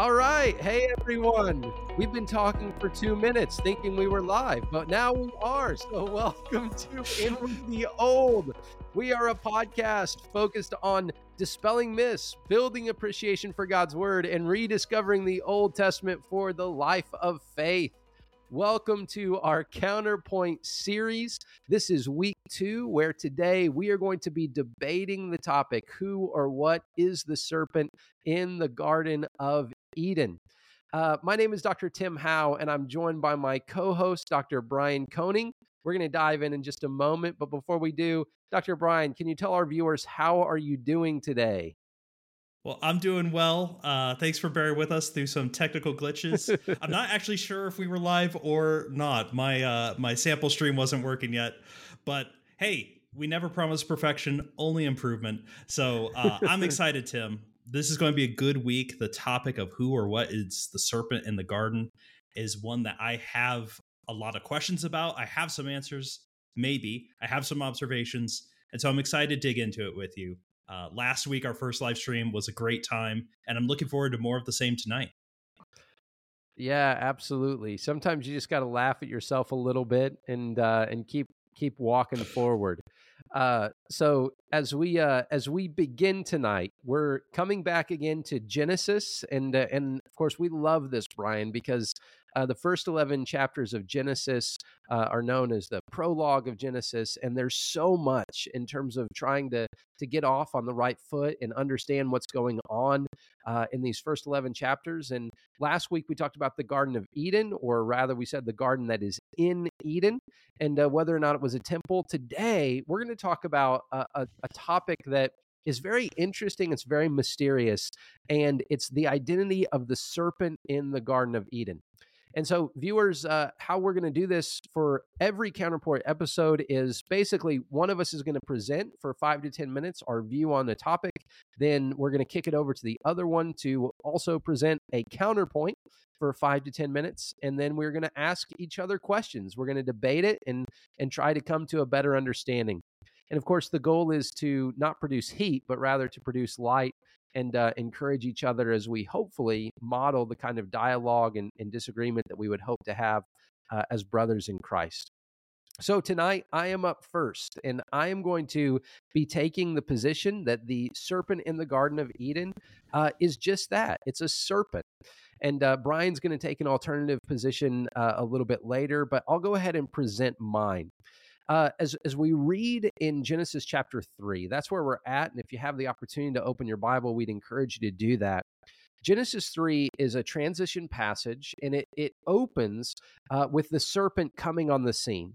All right. Hey, everyone. We've been talking for two minutes thinking we were live, but now we are. So, welcome to In the Old. We are a podcast focused on dispelling myths, building appreciation for God's word, and rediscovering the Old Testament for the life of faith. Welcome to our Counterpoint series. This is week two, where today we are going to be debating the topic who or what is the serpent in the Garden of Eden. Uh, my name is Dr. Tim Howe, and I'm joined by my co host, Dr. Brian Koning. We're going to dive in in just a moment, but before we do, Dr. Brian, can you tell our viewers how are you doing today? Well, I'm doing well. Uh, thanks for bearing with us through some technical glitches. I'm not actually sure if we were live or not. My uh, my sample stream wasn't working yet, but hey, we never promise perfection, only improvement. So uh, I'm excited, Tim. This is going to be a good week. The topic of who or what is the serpent in the garden is one that I have a lot of questions about. I have some answers, maybe. I have some observations. And so I'm excited to dig into it with you. Uh, last week, our first live stream was a great time, and I'm looking forward to more of the same tonight. Yeah, absolutely. Sometimes you just got to laugh at yourself a little bit and uh, and keep keep walking forward. Uh, so as we uh, as we begin tonight, we're coming back again to Genesis, and uh, and of course we love this, Brian, because uh, the first 11 chapters of Genesis uh, are known as the prologue of Genesis, and there's so much in terms of trying to to get off on the right foot and understand what's going on uh, in these first 11 chapters. And last week we talked about the Garden of Eden, or rather, we said the garden that is in Eden, and uh, whether or not it was a temple. Today we're going to talk about a, a, a topic that is very interesting. It's very mysterious, and it's the identity of the serpent in the Garden of Eden. And so, viewers, uh, how we're going to do this for every counterpoint episode is basically one of us is going to present for five to 10 minutes our view on the topic. Then we're going to kick it over to the other one to also present a counterpoint for five to 10 minutes. And then we're going to ask each other questions. We're going to debate it and, and try to come to a better understanding. And of course, the goal is to not produce heat, but rather to produce light and uh, encourage each other as we hopefully model the kind of dialogue and, and disagreement that we would hope to have uh, as brothers in Christ. So tonight I am up first, and I am going to be taking the position that the serpent in the Garden of Eden uh, is just that it's a serpent. And uh, Brian's going to take an alternative position uh, a little bit later, but I'll go ahead and present mine uh, as as we read in Genesis chapter three, that's where we're at. And if you have the opportunity to open your Bible, we'd encourage you to do that. Genesis 3 is a transition passage, and it, it opens uh, with the serpent coming on the scene.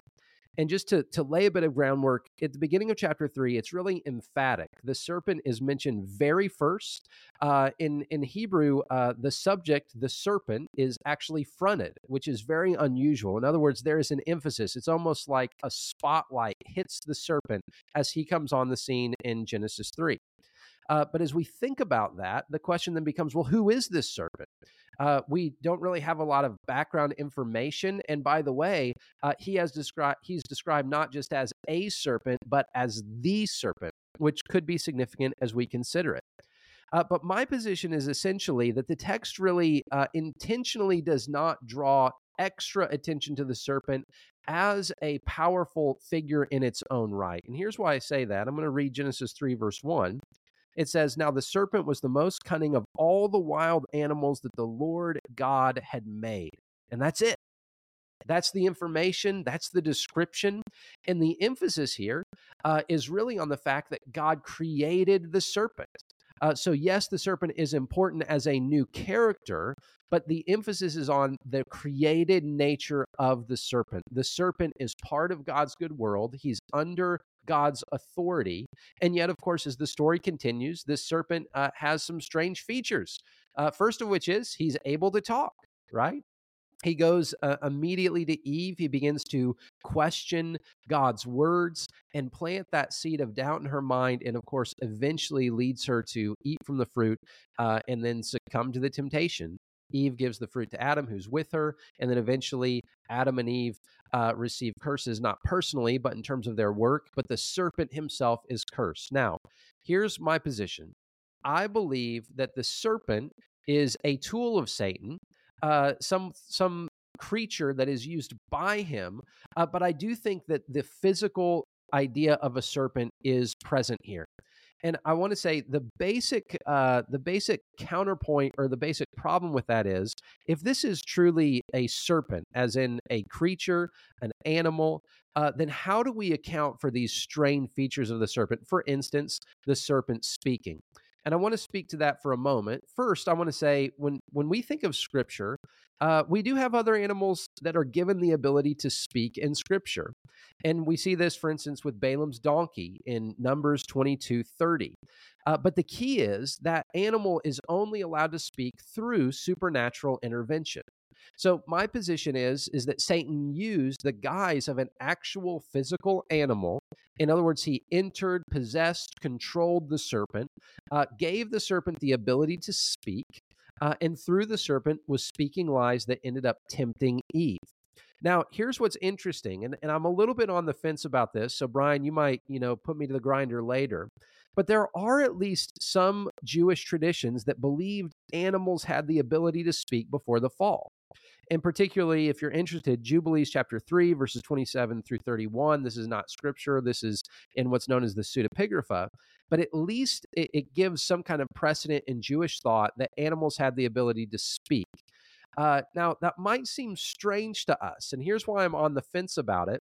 And just to, to lay a bit of groundwork, at the beginning of chapter three, it's really emphatic. The serpent is mentioned very first. Uh, in, in Hebrew, uh, the subject, the serpent, is actually fronted, which is very unusual. In other words, there is an emphasis. It's almost like a spotlight hits the serpent as he comes on the scene in Genesis 3. Uh, but as we think about that, the question then becomes well, who is this serpent? Uh, we don't really have a lot of background information. And by the way, uh, he has described he's described not just as a serpent, but as the serpent, which could be significant as we consider it. Uh, but my position is essentially that the text really uh, intentionally does not draw extra attention to the serpent as a powerful figure in its own right. And here's why I say that. I'm going to read Genesis 3, verse 1 it says, Now the serpent was the most cunning of all the wild animals that the Lord God had made. And that's it. That's the information, that's the description. And the emphasis here uh, is really on the fact that God created the serpent. Uh, so, yes, the serpent is important as a new character, but the emphasis is on the created nature of the serpent. The serpent is part of God's good world. He's under God's authority. And yet, of course, as the story continues, this serpent uh, has some strange features. Uh, first of which is he's able to talk, right? He goes uh, immediately to Eve. He begins to question God's words and plant that seed of doubt in her mind. And of course, eventually leads her to eat from the fruit uh, and then succumb to the temptation. Eve gives the fruit to Adam, who's with her. And then eventually, Adam and Eve uh, receive curses, not personally, but in terms of their work. But the serpent himself is cursed. Now, here's my position I believe that the serpent is a tool of Satan, uh, some some creature that is used by him. Uh, but I do think that the physical idea of a serpent is present here. And I want to say the basic uh, the basic counterpoint or the basic problem with that is if this is truly a serpent, as in a creature, an animal, uh, then how do we account for these strange features of the serpent? For instance, the serpent speaking. And I want to speak to that for a moment. First, I want to say when when we think of Scripture, uh, we do have other animals that are given the ability to speak in Scripture. And we see this, for instance, with Balaam's donkey in Numbers 22 30. Uh, but the key is that animal is only allowed to speak through supernatural intervention. So my position is is that Satan used the guise of an actual physical animal. In other words, he entered, possessed, controlled the serpent, uh, gave the serpent the ability to speak, uh, and through the serpent was speaking lies that ended up tempting Eve. Now, here's what's interesting, and, and I'm a little bit on the fence about this. So, Brian, you might, you know, put me to the grinder later. But there are at least some Jewish traditions that believed animals had the ability to speak before the fall. And particularly, if you're interested, Jubilees chapter 3, verses 27 through 31. This is not scripture, this is in what's known as the pseudepigrapha. But at least it, it gives some kind of precedent in Jewish thought that animals had the ability to speak. Uh, now, that might seem strange to us. And here's why I'm on the fence about it.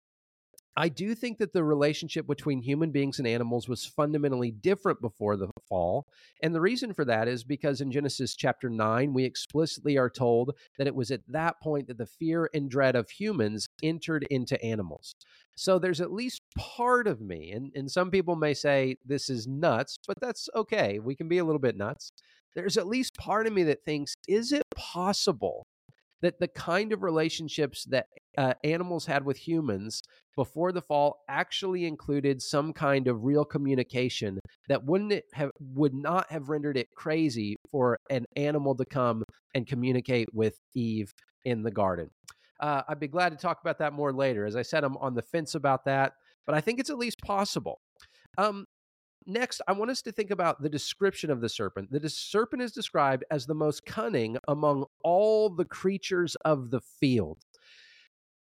I do think that the relationship between human beings and animals was fundamentally different before the fall. And the reason for that is because in Genesis chapter 9, we explicitly are told that it was at that point that the fear and dread of humans entered into animals. So there's at least part of me, and, and some people may say this is nuts, but that's okay. We can be a little bit nuts. There's at least part of me that thinks, is it possible that the kind of relationships that uh, animals had with humans before the fall actually included some kind of real communication that wouldn't it have would not have rendered it crazy for an animal to come and communicate with Eve in the garden. Uh, I'd be glad to talk about that more later. As I said, I'm on the fence about that, but I think it's at least possible. Um, Next, I want us to think about the description of the serpent. The serpent is described as the most cunning among all the creatures of the field.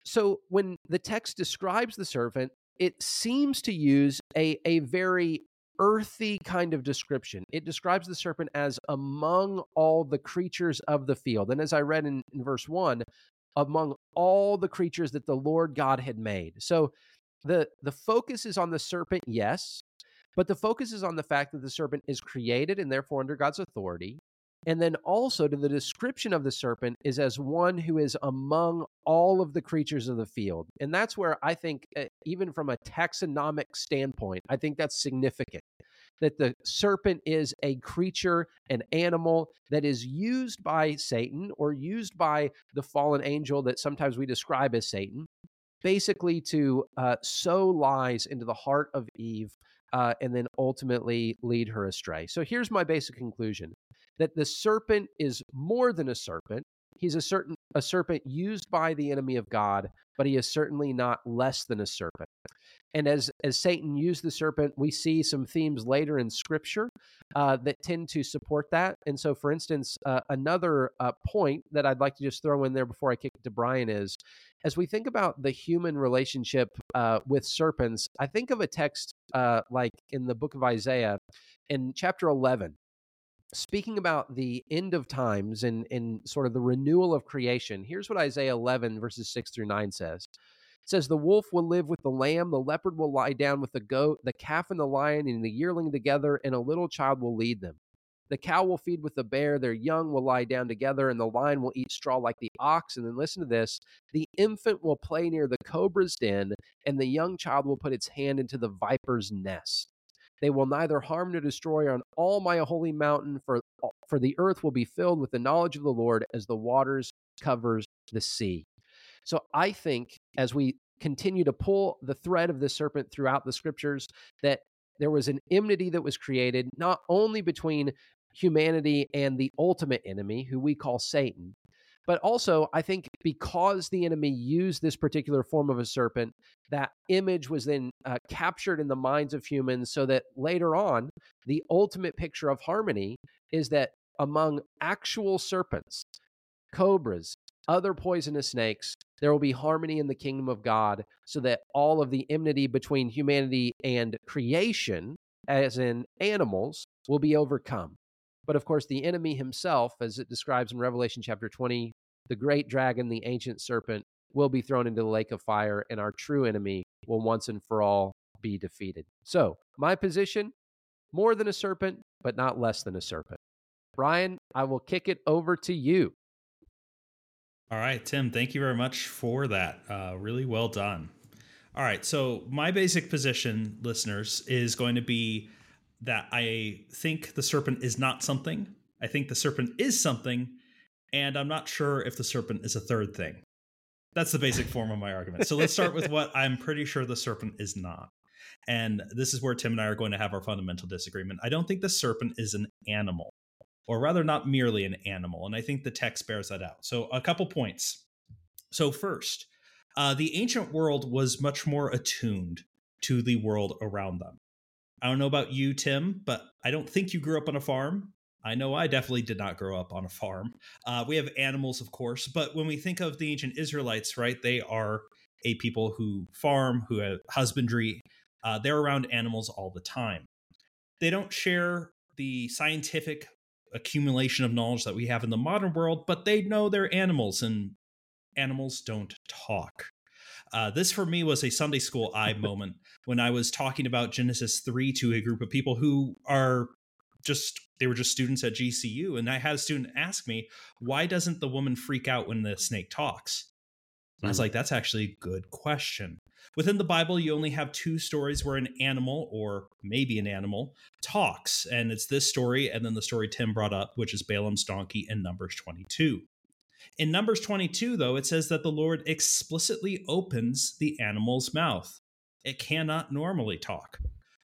So when the text describes the serpent, it seems to use a, a very earthy kind of description. It describes the serpent as among all the creatures of the field. And as I read in, in verse 1, among all the creatures that the Lord God had made. So the the focus is on the serpent, yes, but the focus is on the fact that the serpent is created and therefore under God's authority. And then also to the description of the serpent is as one who is among all of the creatures of the field. And that's where I think, uh, even from a taxonomic standpoint, I think that's significant. That the serpent is a creature, an animal that is used by Satan or used by the fallen angel that sometimes we describe as Satan, basically to uh, sow lies into the heart of Eve uh, and then ultimately lead her astray. So here's my basic conclusion that the serpent is more than a serpent. He's a certain a serpent used by the enemy of God, but he is certainly not less than a serpent. And as as Satan used the serpent, we see some themes later in Scripture uh, that tend to support that. And so, for instance, uh, another uh, point that I'd like to just throw in there before I kick it to Brian is, as we think about the human relationship uh, with serpents, I think of a text uh, like in the book of Isaiah, in chapter eleven. Speaking about the end of times and, and sort of the renewal of creation, here's what Isaiah 11, verses 6 through 9 says It says the wolf will live with the lamb, the leopard will lie down with the goat, the calf and the lion and the yearling together, and a little child will lead them. The cow will feed with the bear, their young will lie down together, and the lion will eat straw like the ox. And then listen to this the infant will play near the cobra's den, and the young child will put its hand into the viper's nest. They will neither harm nor destroy on all my holy mountain, for, uh, for the earth will be filled with the knowledge of the Lord as the waters covers the sea. So I think as we continue to pull the thread of the serpent throughout the scriptures, that there was an enmity that was created not only between humanity and the ultimate enemy, who we call Satan, but also I think because the enemy used this particular form of a serpent, that image was then uh, captured in the minds of humans so that later on, the ultimate picture of harmony is that among actual serpents, cobras, other poisonous snakes, there will be harmony in the kingdom of God so that all of the enmity between humanity and creation, as in animals, will be overcome. But of course, the enemy himself, as it describes in Revelation chapter 20, the great dragon, the ancient serpent, will be thrown into the lake of fire, and our true enemy will once and for all be defeated. So, my position more than a serpent, but not less than a serpent. Brian, I will kick it over to you. All right, Tim, thank you very much for that. Uh, really well done. All right, so my basic position, listeners, is going to be that I think the serpent is not something. I think the serpent is something, and I'm not sure if the serpent is a third thing. That's the basic form of my argument. So let's start with what I'm pretty sure the serpent is not. And this is where Tim and I are going to have our fundamental disagreement. I don't think the serpent is an animal, or rather, not merely an animal. And I think the text bears that out. So, a couple points. So, first, uh, the ancient world was much more attuned to the world around them. I don't know about you, Tim, but I don't think you grew up on a farm. I know I definitely did not grow up on a farm. Uh, we have animals, of course, but when we think of the ancient Israelites, right, they are a people who farm, who have husbandry. Uh, they're around animals all the time. They don't share the scientific accumulation of knowledge that we have in the modern world, but they know they're animals, and animals don't talk. Uh, this for me was a Sunday school eye moment when I was talking about Genesis 3 to a group of people who are just they were just students at GCU and I had a student ask me why doesn't the woman freak out when the snake talks? And I was hmm. like that's actually a good question. Within the Bible you only have two stories where an animal or maybe an animal talks and it's this story and then the story Tim brought up which is Balaam's donkey in Numbers 22 in Numbers 22 though it says that the Lord explicitly opens the animal's mouth. It cannot normally talk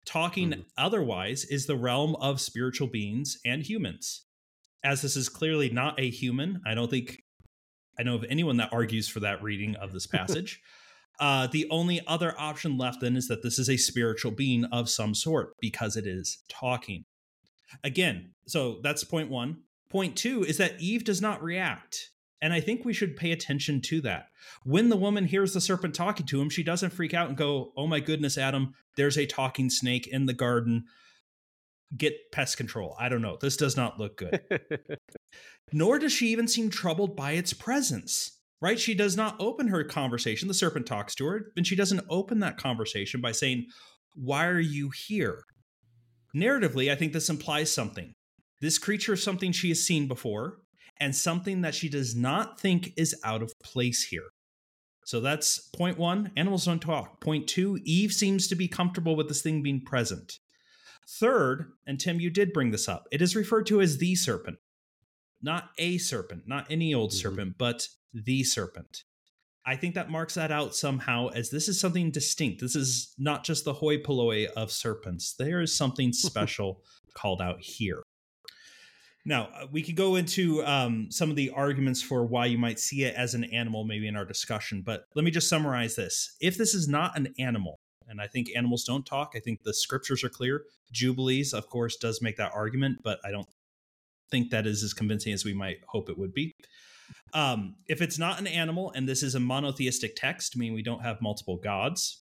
Talking mm. otherwise is the realm of spiritual beings and humans. As this is clearly not a human, I don't think I know of anyone that argues for that reading of this passage. uh, the only other option left then is that this is a spiritual being of some sort because it is talking. Again, so that's point one. Point two is that Eve does not react. And I think we should pay attention to that. When the woman hears the serpent talking to him, she doesn't freak out and go, Oh my goodness, Adam, there's a talking snake in the garden. Get pest control. I don't know. This does not look good. Nor does she even seem troubled by its presence, right? She does not open her conversation. The serpent talks to her, and she doesn't open that conversation by saying, Why are you here? Narratively, I think this implies something. This creature is something she has seen before and something that she does not think is out of place here. So that's point one animals don't talk. Point two Eve seems to be comfortable with this thing being present. Third, and Tim, you did bring this up, it is referred to as the serpent. Not a serpent, not any old mm-hmm. serpent, but the serpent. I think that marks that out somehow as this is something distinct. This is not just the hoi polloi of serpents. There is something special called out here. Now, uh, we could go into um, some of the arguments for why you might see it as an animal, maybe in our discussion, but let me just summarize this. If this is not an animal, and I think animals don't talk, I think the scriptures are clear. Jubilees, of course, does make that argument, but I don't think that is as convincing as we might hope it would be. Um, if it's not an animal and this is a monotheistic text, meaning we don't have multiple gods,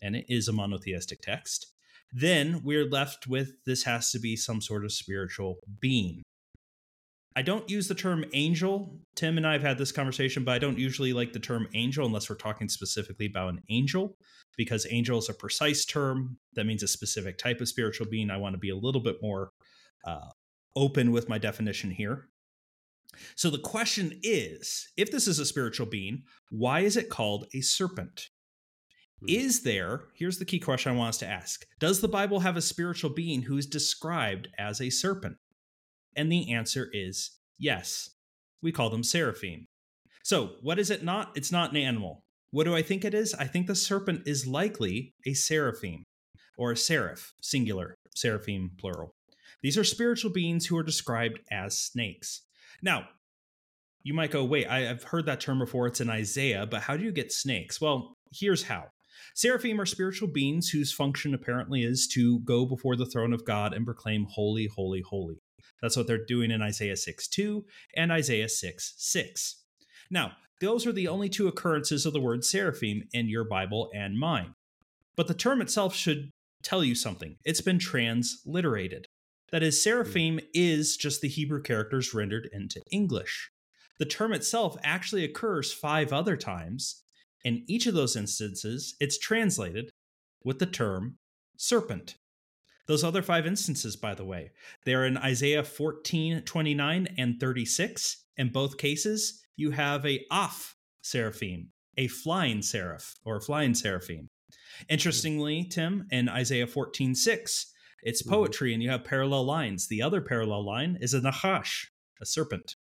and it is a monotheistic text, then we're left with this has to be some sort of spiritual being. I don't use the term angel. Tim and I have had this conversation, but I don't usually like the term angel unless we're talking specifically about an angel, because angel is a precise term that means a specific type of spiritual being. I want to be a little bit more uh, open with my definition here. So the question is if this is a spiritual being, why is it called a serpent? Hmm. Is there, here's the key question I want us to ask Does the Bible have a spiritual being who is described as a serpent? And the answer is yes. We call them seraphim. So, what is it not? It's not an animal. What do I think it is? I think the serpent is likely a seraphim or a seraph, singular, seraphim, plural. These are spiritual beings who are described as snakes. Now, you might go, wait, I, have heard that term before. It's in Isaiah, but how do you get snakes? Well, here's how. Seraphim are spiritual beings whose function apparently is to go before the throne of God and proclaim, Holy, holy, holy. That's what they're doing in Isaiah 6 2 and Isaiah 6 6. Now, those are the only two occurrences of the word seraphim in your Bible and mine. But the term itself should tell you something. It's been transliterated. That is, seraphim is just the Hebrew characters rendered into English. The term itself actually occurs five other times. In each of those instances, it's translated with the term serpent. Those other five instances, by the way, they are in Isaiah 14, 29, and 36. In both cases, you have a off seraphim, a flying seraph or flying seraphim. Interestingly, Tim, in Isaiah 14, 6, it's mm-hmm. poetry and you have parallel lines. The other parallel line is a nachash, a serpent.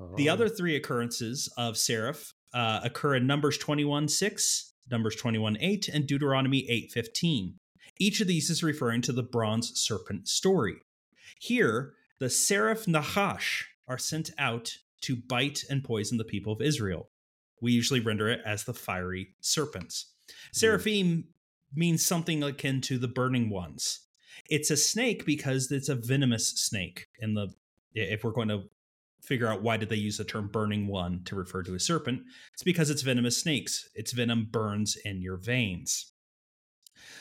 Oh. The other three occurrences of seraph uh, occur in Numbers 21, 6, Numbers 21, 8, and Deuteronomy 8, 15. Each of these is referring to the bronze serpent story. Here, the seraph Nahash are sent out to bite and poison the people of Israel. We usually render it as the fiery serpents. Hmm. Seraphim means something akin to the burning ones. It's a snake because it's a venomous snake. In the if we're going to figure out why did they use the term burning one to refer to a serpent, it's because it's venomous snakes. Its venom burns in your veins.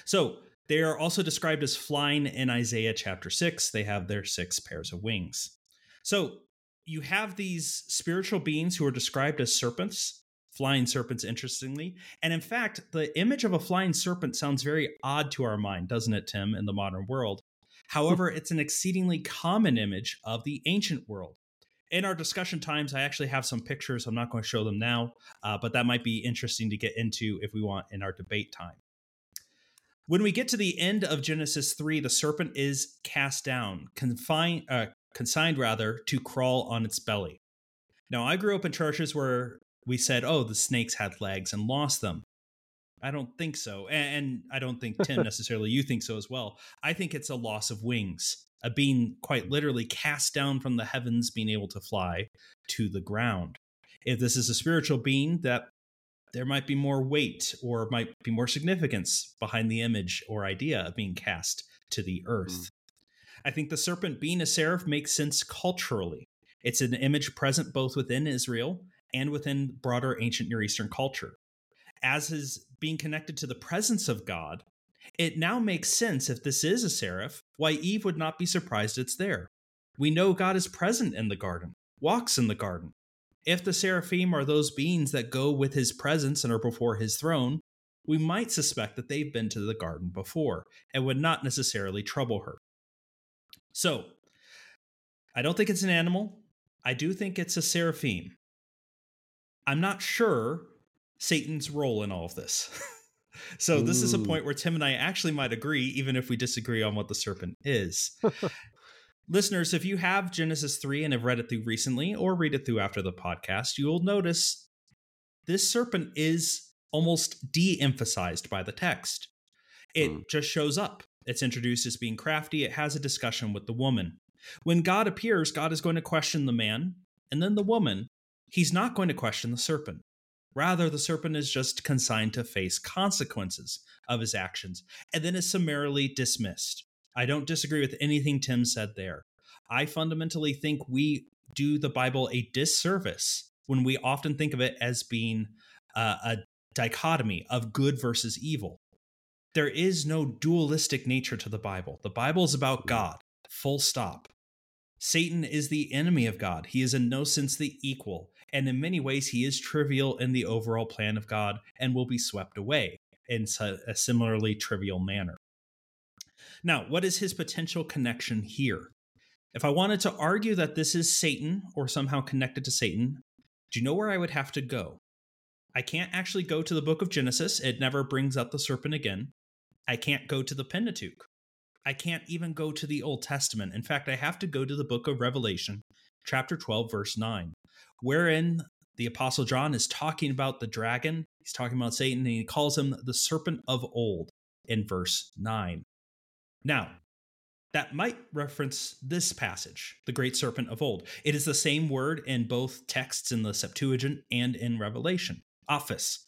So they are also described as flying in Isaiah chapter 6. They have their six pairs of wings. So you have these spiritual beings who are described as serpents, flying serpents, interestingly. And in fact, the image of a flying serpent sounds very odd to our mind, doesn't it, Tim, in the modern world? However, it's an exceedingly common image of the ancient world. In our discussion times, I actually have some pictures. I'm not going to show them now, uh, but that might be interesting to get into if we want in our debate time. When we get to the end of Genesis 3, the serpent is cast down, confined, uh, consigned rather, to crawl on its belly. Now, I grew up in churches where we said, oh, the snakes had legs and lost them. I don't think so. And I don't think, Tim, necessarily you think so as well. I think it's a loss of wings, a being quite literally cast down from the heavens, being able to fly to the ground. If this is a spiritual being that there might be more weight or might be more significance behind the image or idea of being cast to the earth. Mm. I think the serpent being a seraph makes sense culturally. It's an image present both within Israel and within broader ancient Near Eastern culture. As is being connected to the presence of God, it now makes sense if this is a seraph, why Eve would not be surprised it's there. We know God is present in the garden, walks in the garden, if the seraphim are those beings that go with his presence and are before his throne, we might suspect that they've been to the garden before and would not necessarily trouble her. So, I don't think it's an animal. I do think it's a seraphim. I'm not sure Satan's role in all of this. so, Ooh. this is a point where Tim and I actually might agree, even if we disagree on what the serpent is. Listeners, if you have Genesis 3 and have read it through recently or read it through after the podcast, you will notice this serpent is almost de emphasized by the text. It mm. just shows up. It's introduced as being crafty. It has a discussion with the woman. When God appears, God is going to question the man and then the woman. He's not going to question the serpent. Rather, the serpent is just consigned to face consequences of his actions and then is summarily dismissed. I don't disagree with anything Tim said there. I fundamentally think we do the Bible a disservice when we often think of it as being uh, a dichotomy of good versus evil. There is no dualistic nature to the Bible. The Bible is about God, full stop. Satan is the enemy of God. He is in no sense the equal. And in many ways, he is trivial in the overall plan of God and will be swept away in a similarly trivial manner. Now, what is his potential connection here? If I wanted to argue that this is Satan or somehow connected to Satan, do you know where I would have to go? I can't actually go to the book of Genesis. It never brings up the serpent again. I can't go to the Pentateuch. I can't even go to the Old Testament. In fact, I have to go to the book of Revelation, chapter 12, verse 9, wherein the Apostle John is talking about the dragon. He's talking about Satan, and he calls him the serpent of old in verse 9. Now, that might reference this passage, the great serpent of old. It is the same word in both texts in the Septuagint and in Revelation, ophis.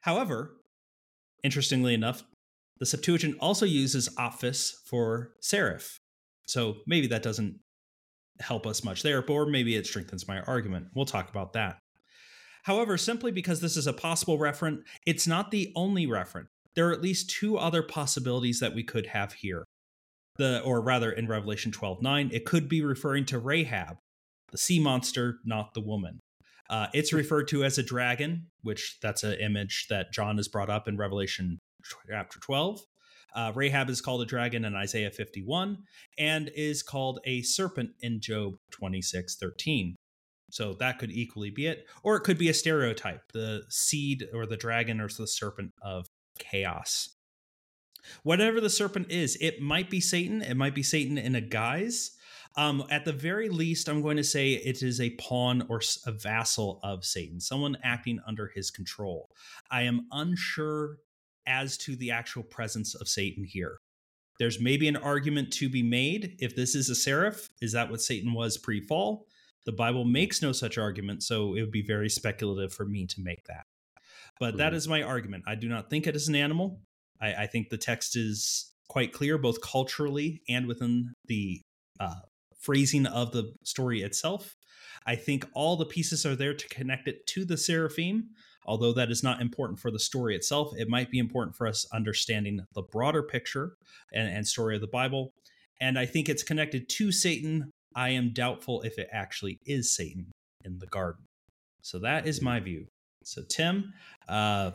However, interestingly enough, the Septuagint also uses ophis for seraph. So maybe that doesn't help us much there, or maybe it strengthens my argument. We'll talk about that. However, simply because this is a possible referent, it's not the only referent. There are at least two other possibilities that we could have here. The or rather in Revelation 12:9, it could be referring to Rahab, the sea monster, not the woman. Uh, it's referred to as a dragon, which that's an image that John has brought up in Revelation chapter 12. Uh, Rahab is called a dragon in Isaiah 51 and is called a serpent in Job 26 13. So that could equally be it. Or it could be a stereotype the seed or the dragon or the serpent of chaos. Whatever the serpent is, it might be Satan. It might be Satan in a guise. Um, at the very least, I'm going to say it is a pawn or a vassal of Satan, someone acting under his control. I am unsure as to the actual presence of Satan here. There's maybe an argument to be made if this is a seraph. Is that what Satan was pre fall? The Bible makes no such argument, so it would be very speculative for me to make that. But that mm-hmm. is my argument. I do not think it is an animal. I, I think the text is quite clear, both culturally and within the uh, phrasing of the story itself. I think all the pieces are there to connect it to the seraphim, Although that is not important for the story itself, it might be important for us understanding the broader picture and, and story of the Bible. And I think it's connected to Satan. I am doubtful if it actually is Satan in the garden. So that is my view. So, Tim, uh,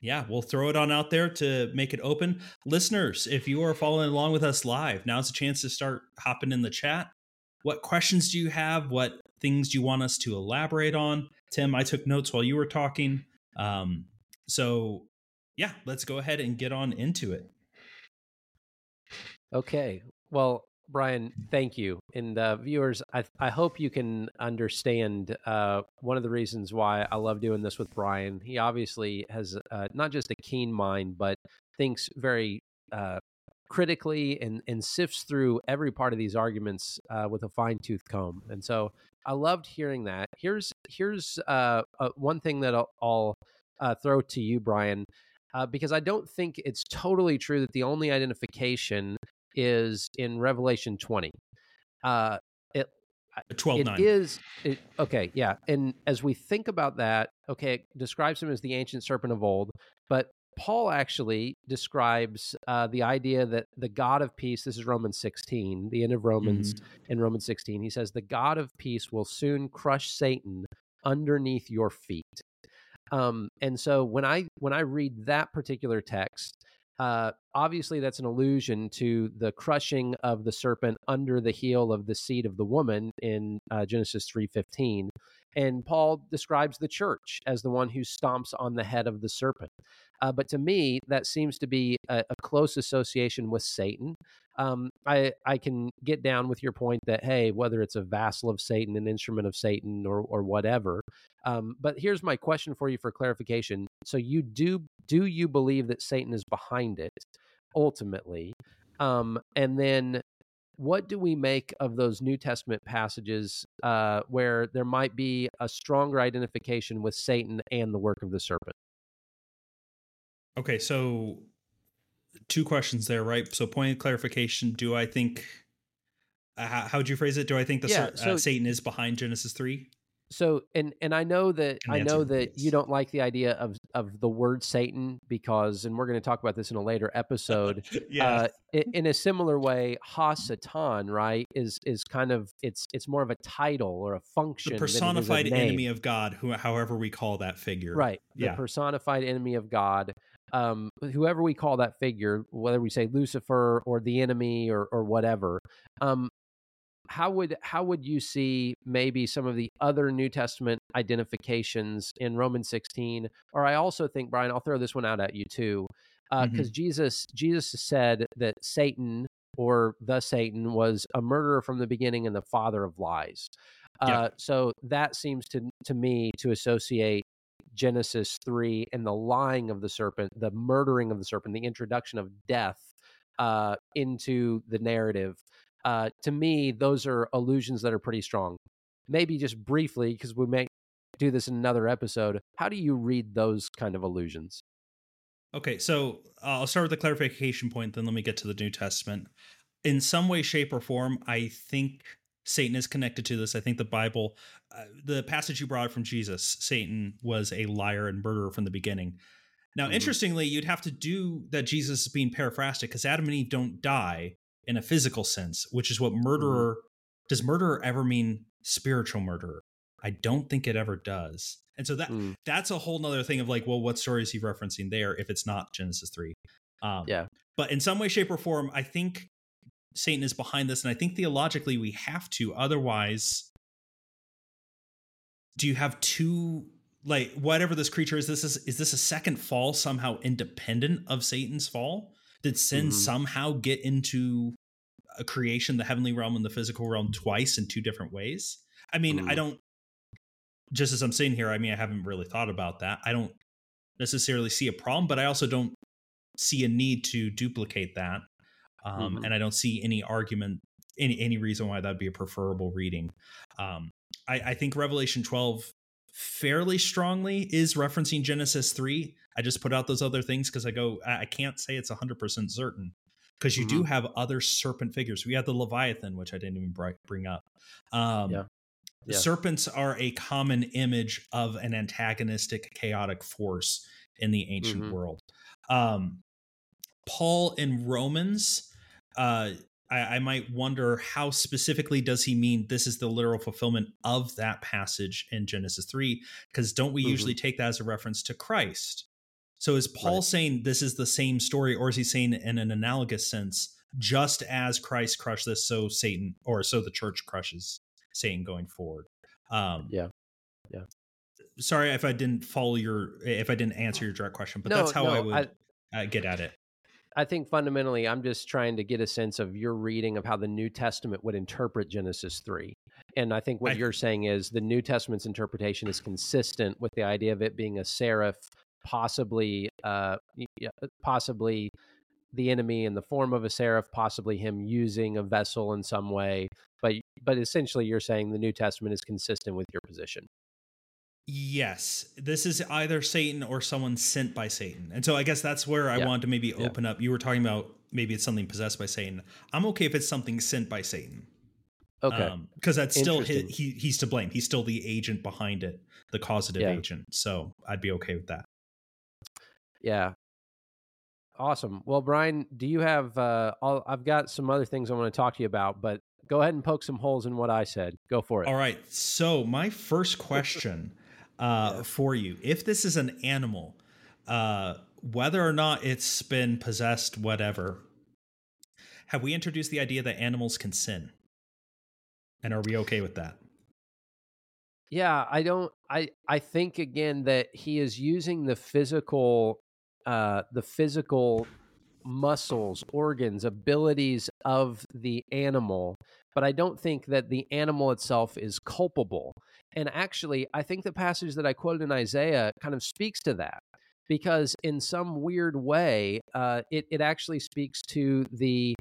yeah, we'll throw it on out there to make it open. Listeners, if you are following along with us live, now's a chance to start hopping in the chat. What questions do you have? What things do you want us to elaborate on? Tim, I took notes while you were talking. Um, so, yeah, let's go ahead and get on into it. Okay. Well, Brian, thank you. And uh, viewers, I, I hope you can understand uh, one of the reasons why I love doing this with Brian. He obviously has uh, not just a keen mind, but thinks very uh, critically and, and sifts through every part of these arguments uh, with a fine tooth comb. And so I loved hearing that. Here's here's uh, one thing that I'll, I'll throw to you, Brian, uh, because I don't think it's totally true that the only identification is in Revelation 20. Uh, it 12 it is it, okay, yeah. And as we think about that, okay, it describes him as the ancient serpent of old, but Paul actually describes uh, the idea that the God of peace, this is Romans 16, the end of Romans mm-hmm. in Romans 16, he says, the God of peace will soon crush Satan underneath your feet. Um, and so when I when I read that particular text, uh, obviously that's an allusion to the crushing of the serpent under the heel of the seed of the woman in uh, Genesis three fifteen, and Paul describes the church as the one who stomps on the head of the serpent. Uh, but to me, that seems to be a, a close association with Satan. Um, I I can get down with your point that hey, whether it's a vassal of Satan, an instrument of Satan, or or whatever. Um, but here's my question for you for clarification. So you do do you believe that Satan is behind it ultimately? Um, and then what do we make of those New Testament passages uh, where there might be a stronger identification with Satan and the work of the serpent? Okay, so two questions there, right? So, point of clarification: Do I think? Uh, how would you phrase it? Do I think the yeah, so, uh, Satan is behind Genesis three? So, and and I know that I know that you don't like the idea of of the word Satan because, and we're going to talk about this in a later episode. yeah. Uh, in, in, a similar way, Ha-Satan, right, is is kind of it's it's more of a title or a function. The personified enemy of God, who, however we call that figure. Right. The yeah. personified enemy of God um, whoever we call that figure, whether we say Lucifer or the enemy or or whatever, um, how would how would you see maybe some of the other New Testament identifications in Romans 16? Or I also think, Brian, I'll throw this one out at you too, because uh, mm-hmm. Jesus Jesus said that Satan or the Satan was a murderer from the beginning and the father of lies. Uh, So that seems to to me to associate Genesis 3 and the lying of the serpent, the murdering of the serpent, the introduction of death uh, into the narrative. Uh, to me, those are allusions that are pretty strong. Maybe just briefly, because we may do this in another episode. How do you read those kind of allusions? Okay, so uh, I'll start with the clarification point, then let me get to the New Testament. In some way, shape, or form, I think Satan is connected to this. I think the Bible, uh, the passage you brought from Jesus, Satan was a liar and murderer from the beginning. Now, mm-hmm. interestingly, you'd have to do that Jesus is being paraphrastic because Adam and Eve don't die in a physical sense, which is what murderer mm-hmm. does murderer ever mean spiritual murderer? I don't think it ever does. And so that mm. that's a whole nother thing of like, well, what story is he referencing there if it's not Genesis 3? Um, yeah. But in some way, shape, or form, I think Satan is behind this. And I think theologically we have to. Otherwise, do you have two like whatever this creature is this is is this a second fall somehow independent of satan's fall did sin mm-hmm. somehow get into a creation the heavenly realm and the physical realm twice in two different ways i mean mm-hmm. i don't just as i'm saying here i mean i haven't really thought about that i don't necessarily see a problem but i also don't see a need to duplicate that um, mm-hmm. and i don't see any argument any any reason why that'd be a preferable reading um, I, I think revelation 12 fairly strongly is referencing Genesis 3. I just put out those other things because I go, I can't say it's 100% certain because you mm-hmm. do have other serpent figures. We have the Leviathan, which I didn't even bring up. Um, yeah. Yeah. Serpents are a common image of an antagonistic, chaotic force in the ancient mm-hmm. world. Um, Paul in Romans uh, I, I, might wonder how specifically does he mean this is the literal fulfillment of that passage in Genesis 3? Because don't we mm-hmm. usually take that as a reference to Christ? So is Paul right. saying this is the same story, or is he saying in an analogous sense, just as Christ crushed this, so Satan or so the church crushes Satan going forward? Um, yeah, yeah. Sorry if I didn't follow your if I didn't answer your direct question, but no, that's how no, I would I, uh, get at it. I think fundamentally, I'm just trying to get a sense of your reading of how the New Testament would interpret Genesis 3. And I think what I, you're saying is the New Testament's interpretation is consistent with the idea of it being a seraph, possibly, uh, uh, possibly the enemy in the form of a seraph, possibly him using a vessel in some way. But, but essentially, you're saying the New Testament is consistent with your position. Yes, this is either Satan or someone sent by Satan. And so I guess that's where I yeah. wanted to maybe open yeah. up. You were talking about maybe it's something possessed by Satan. I'm okay if it's something sent by Satan. Okay. Because um, that's still his, he, he's to blame. He's still the agent behind it, the causative yeah. agent. So I'd be okay with that. Yeah. Awesome. Well, Brian, do you have? Uh, all, I've got some other things I want to talk to you about, but go ahead and poke some holes in what I said. Go for it. All right. So my first question uh, yeah. for you. If this is an animal, uh, whether or not it's been possessed, whatever, have we introduced the idea that animals can sin? And are we okay with that? Yeah, I don't I I think again that he is using the physical uh the physical muscles, organs, abilities of the animal, but I don't think that the animal itself is culpable. And actually, I think the passage that I quoted in Isaiah kind of speaks to that because, in some weird way, uh, it, it actually speaks to the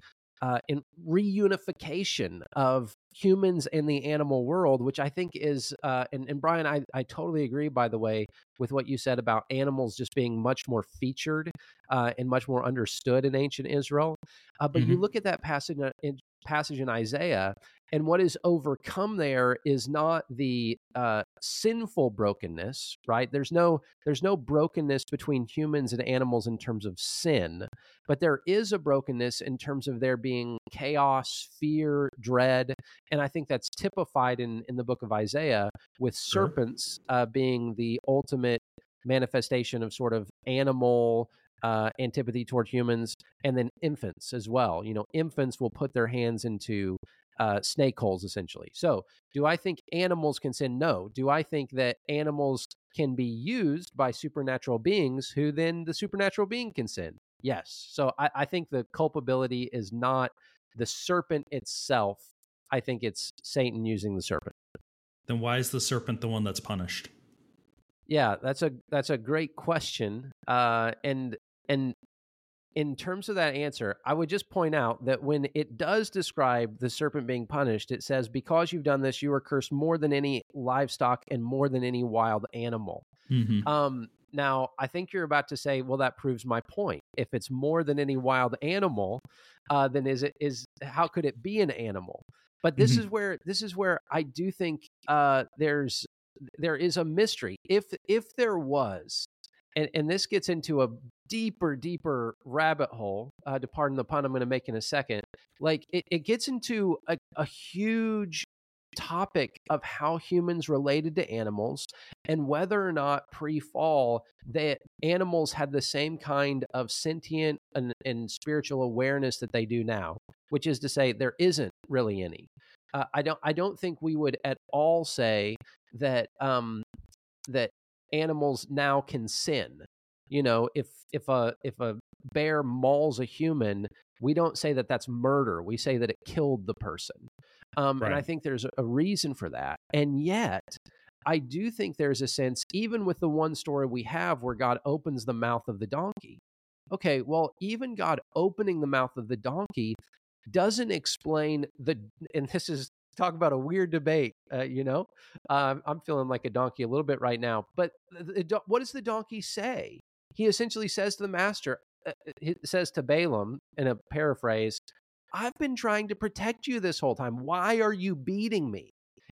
uh, in reunification of humans and the animal world, which I think is, uh, and, and Brian, I, I totally agree, by the way, with what you said about animals just being much more featured uh, and much more understood in ancient Israel. Uh, but mm-hmm. you look at that passage in, passage in Isaiah, and what is overcome there is not the uh, sinful brokenness, right? There's no there's no brokenness between humans and animals in terms of sin, but there is a brokenness in terms of there being chaos, fear, dread, and I think that's typified in in the book of Isaiah with serpents uh, being the ultimate manifestation of sort of animal uh, antipathy toward humans, and then infants as well. You know, infants will put their hands into uh, snake holes essentially. So, do I think animals can sin? No. Do I think that animals can be used by supernatural beings who then the supernatural being can sin? Yes. So, I, I think the culpability is not the serpent itself. I think it's Satan using the serpent. Then why is the serpent the one that's punished? Yeah, that's a that's a great question. Uh, and and in terms of that answer, I would just point out that when it does describe the serpent being punished, it says, Because you've done this, you are cursed more than any livestock and more than any wild animal. Mm-hmm. Um, now, I think you're about to say, well, that proves my point. If it's more than any wild animal, uh, then is it is how could it be an animal? But this Mhm. is where this is where I do think uh, there's there is a mystery. If if there was, and and this gets into a deeper deeper rabbit hole. Uh, to pardon the pun, I'm going to make in a second. Like it, it gets into a, a huge topic of how humans related to animals and whether or not pre-fall that animals had the same kind of sentient and, and spiritual awareness that they do now which is to say there isn't really any uh, i don't i don't think we would at all say that um that animals now can sin you know if if a if a bear mauls a human we don't say that that's murder we say that it killed the person um, and I think there's a reason for that. And yet, I do think there's a sense, even with the one story we have where God opens the mouth of the donkey. Okay, well, even God opening the mouth of the donkey doesn't explain the, and this is talk about a weird debate, uh, you know? Um, I'm feeling like a donkey a little bit right now. But the, the, what does the donkey say? He essentially says to the master, uh, he says to Balaam in a paraphrase, I've been trying to protect you this whole time. Why are you beating me?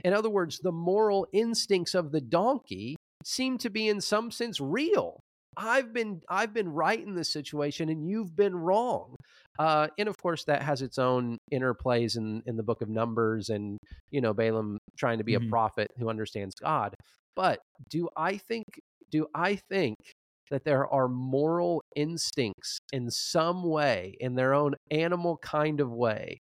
In other words, the moral instincts of the donkey seem to be in some sense real. I've been I've been right in this situation and you've been wrong. Uh, and of course that has its own interplays in, in the book of Numbers and you know Balaam trying to be Mhm. a prophet who understands God. But do I think do I think that there are moral instincts in some way, in their own animal kind of way.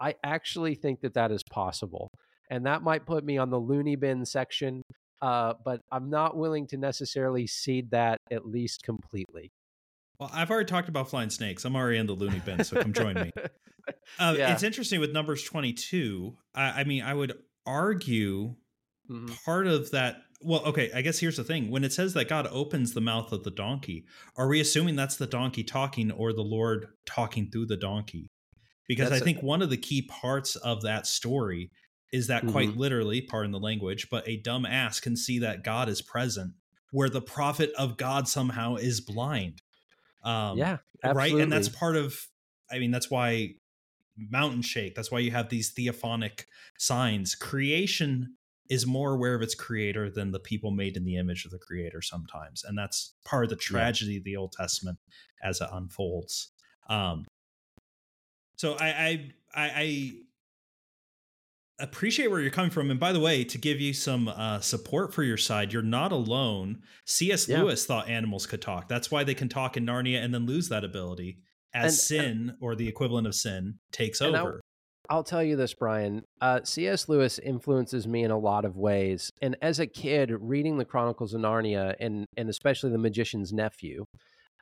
I actually think that that is possible. And that might put me on the loony bin section, uh, but I'm not willing to necessarily cede that at least completely. Well, I've already talked about flying snakes. I'm already in the loony bin, so come join me. Uh, Yeah. It's interesting with Numbers 22. I, I mean, I would argue Mhm. part of that. Well, okay, I guess here's the thing. When it says that God opens the mouth of the donkey, are we assuming that's the donkey talking or the Lord talking through the donkey? Because That's I a- think one of the key parts of that story is that quite Mm-hmm. literally, pardon the language, but a dumb ass can see that God is present, where the prophet of God somehow is blind. Um, yeah, right and that's part of i mean that's why mountain shake that's why you have these theophanic signs creation is more aware of its creator than the people made in the image of the creator sometimes and that's part of the tragedy of the old testament as it unfolds. Um so i i i, I appreciate where you're coming from and by the way to give you some uh, support for your side you're not alone. Cs Yeah. lewis thought animals could talk. That's why they can talk in narnia and then lose that ability as And- sin or the equivalent of sin takes And over I'll tell you this, Brian. Uh, C.S. Lewis influences me in a lot of ways. And as a kid, reading the Chronicles of Narnia and and especially The Magician's Nephew,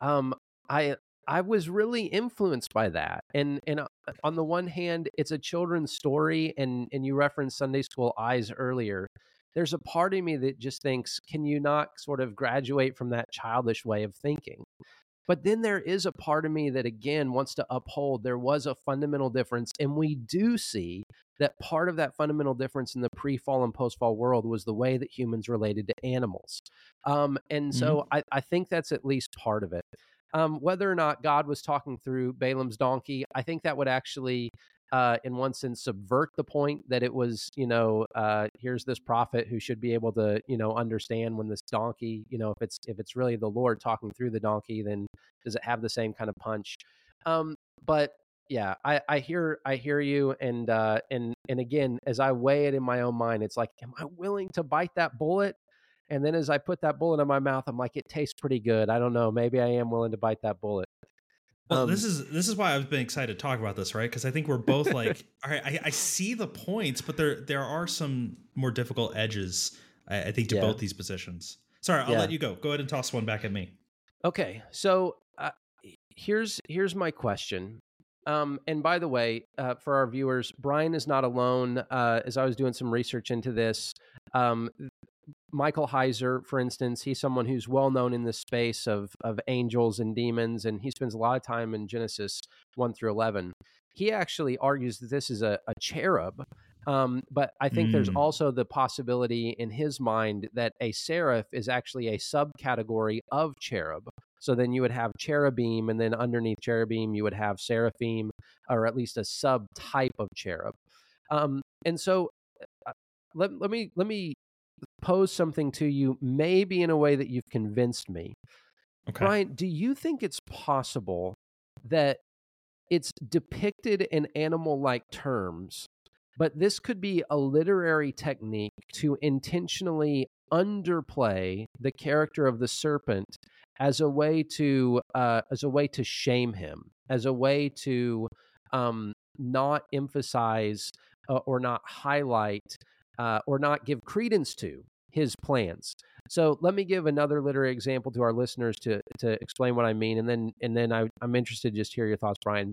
um, I I was really influenced by that. And and uh, on the one hand, it's a children's story, and and you referenced Sunday School Eyes earlier. There's a part of me that just thinks, can you not sort of graduate from that childish way of thinking? But then there is a part of me that again wants to uphold there was a fundamental difference. And we do see that part of that fundamental difference in the pre fall and post fall world was the way that humans related to animals. Um, and so I, I think that's at least part of it. Um, whether or not God was talking through Balaam's donkey, I think that would actually, uh, in one sense, subvert the point that it was, you know, uh, here's this prophet who should be able to, you know, understand when this donkey, you know, if it's if it's really the Lord talking through the donkey, then does it have the same kind of punch? Um, but yeah, I, I hear I hear you, and uh, and and again, as I weigh it in my own mind, it's like, am I willing to bite that bullet? And then as I put that bullet in my mouth, I'm like, it tastes pretty good. I don't know. Maybe I am willing to bite that bullet. Well Um, this is this is why i've been excited to talk about this right because i think we're both like all right I, I see the points but there there are some more difficult edges i, I think to Yeah. both these positions sorry i'll Yeah. let you go go ahead and toss one back at me Okay, so uh, here's here's my question. Um, and by the way, uh, for our viewers, Brian is not alone. Uh, as I was doing some research into this, um, Michael Heiser, for instance, he's someone who's well known in the space of of angels and demons, and he spends a lot of time in Genesis one through eleven. He actually argues that this is a, a cherub, um, but I think there's Mm. also the possibility in his mind that a seraph is actually a subcategory of cherub. So then you would have cherubim, and then underneath cherubim, you would have seraphim, or at least a subtype of cherub. Um, and so uh, let, let me let me pose something to you, maybe in a way that you've convinced me. Okay. Brian, do you think it's possible that it's depicted in animal like terms, but this could be a literary technique to intentionally underplay the character of the serpent as a way to uh, as a way to shame him, as a way to um, not emphasize uh, or not highlight uh, or not give credence to his plans. So let me give another literary example to our listeners to to explain what I mean, and then and then I, I'm interested to just hear your thoughts, Brian.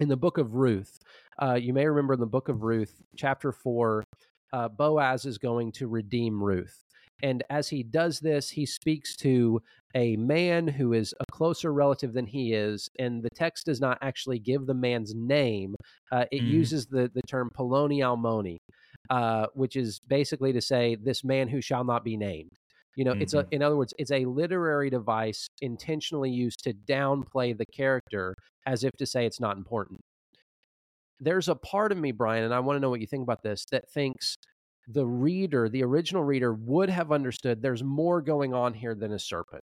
In the book of Ruth, uh, you may remember in the book of Ruth, chapter four, uh, Boaz is going to redeem Ruth. And as he does this, he speaks to a man who is a closer relative than he is. And the text does not actually give the man's name, uh, it mm. uses the, the term Ploni Almoni, uh, which is basically to say this man who shall not be named. You know, mm-hmm. it's a, mm-hmm. in other words, it's a literary device intentionally used to downplay the character as if to say it's not important. There's a part of me, Brian, and I want to know what you think about this, that thinks the reader, the original reader, would have understood there's more going on here than a serpent.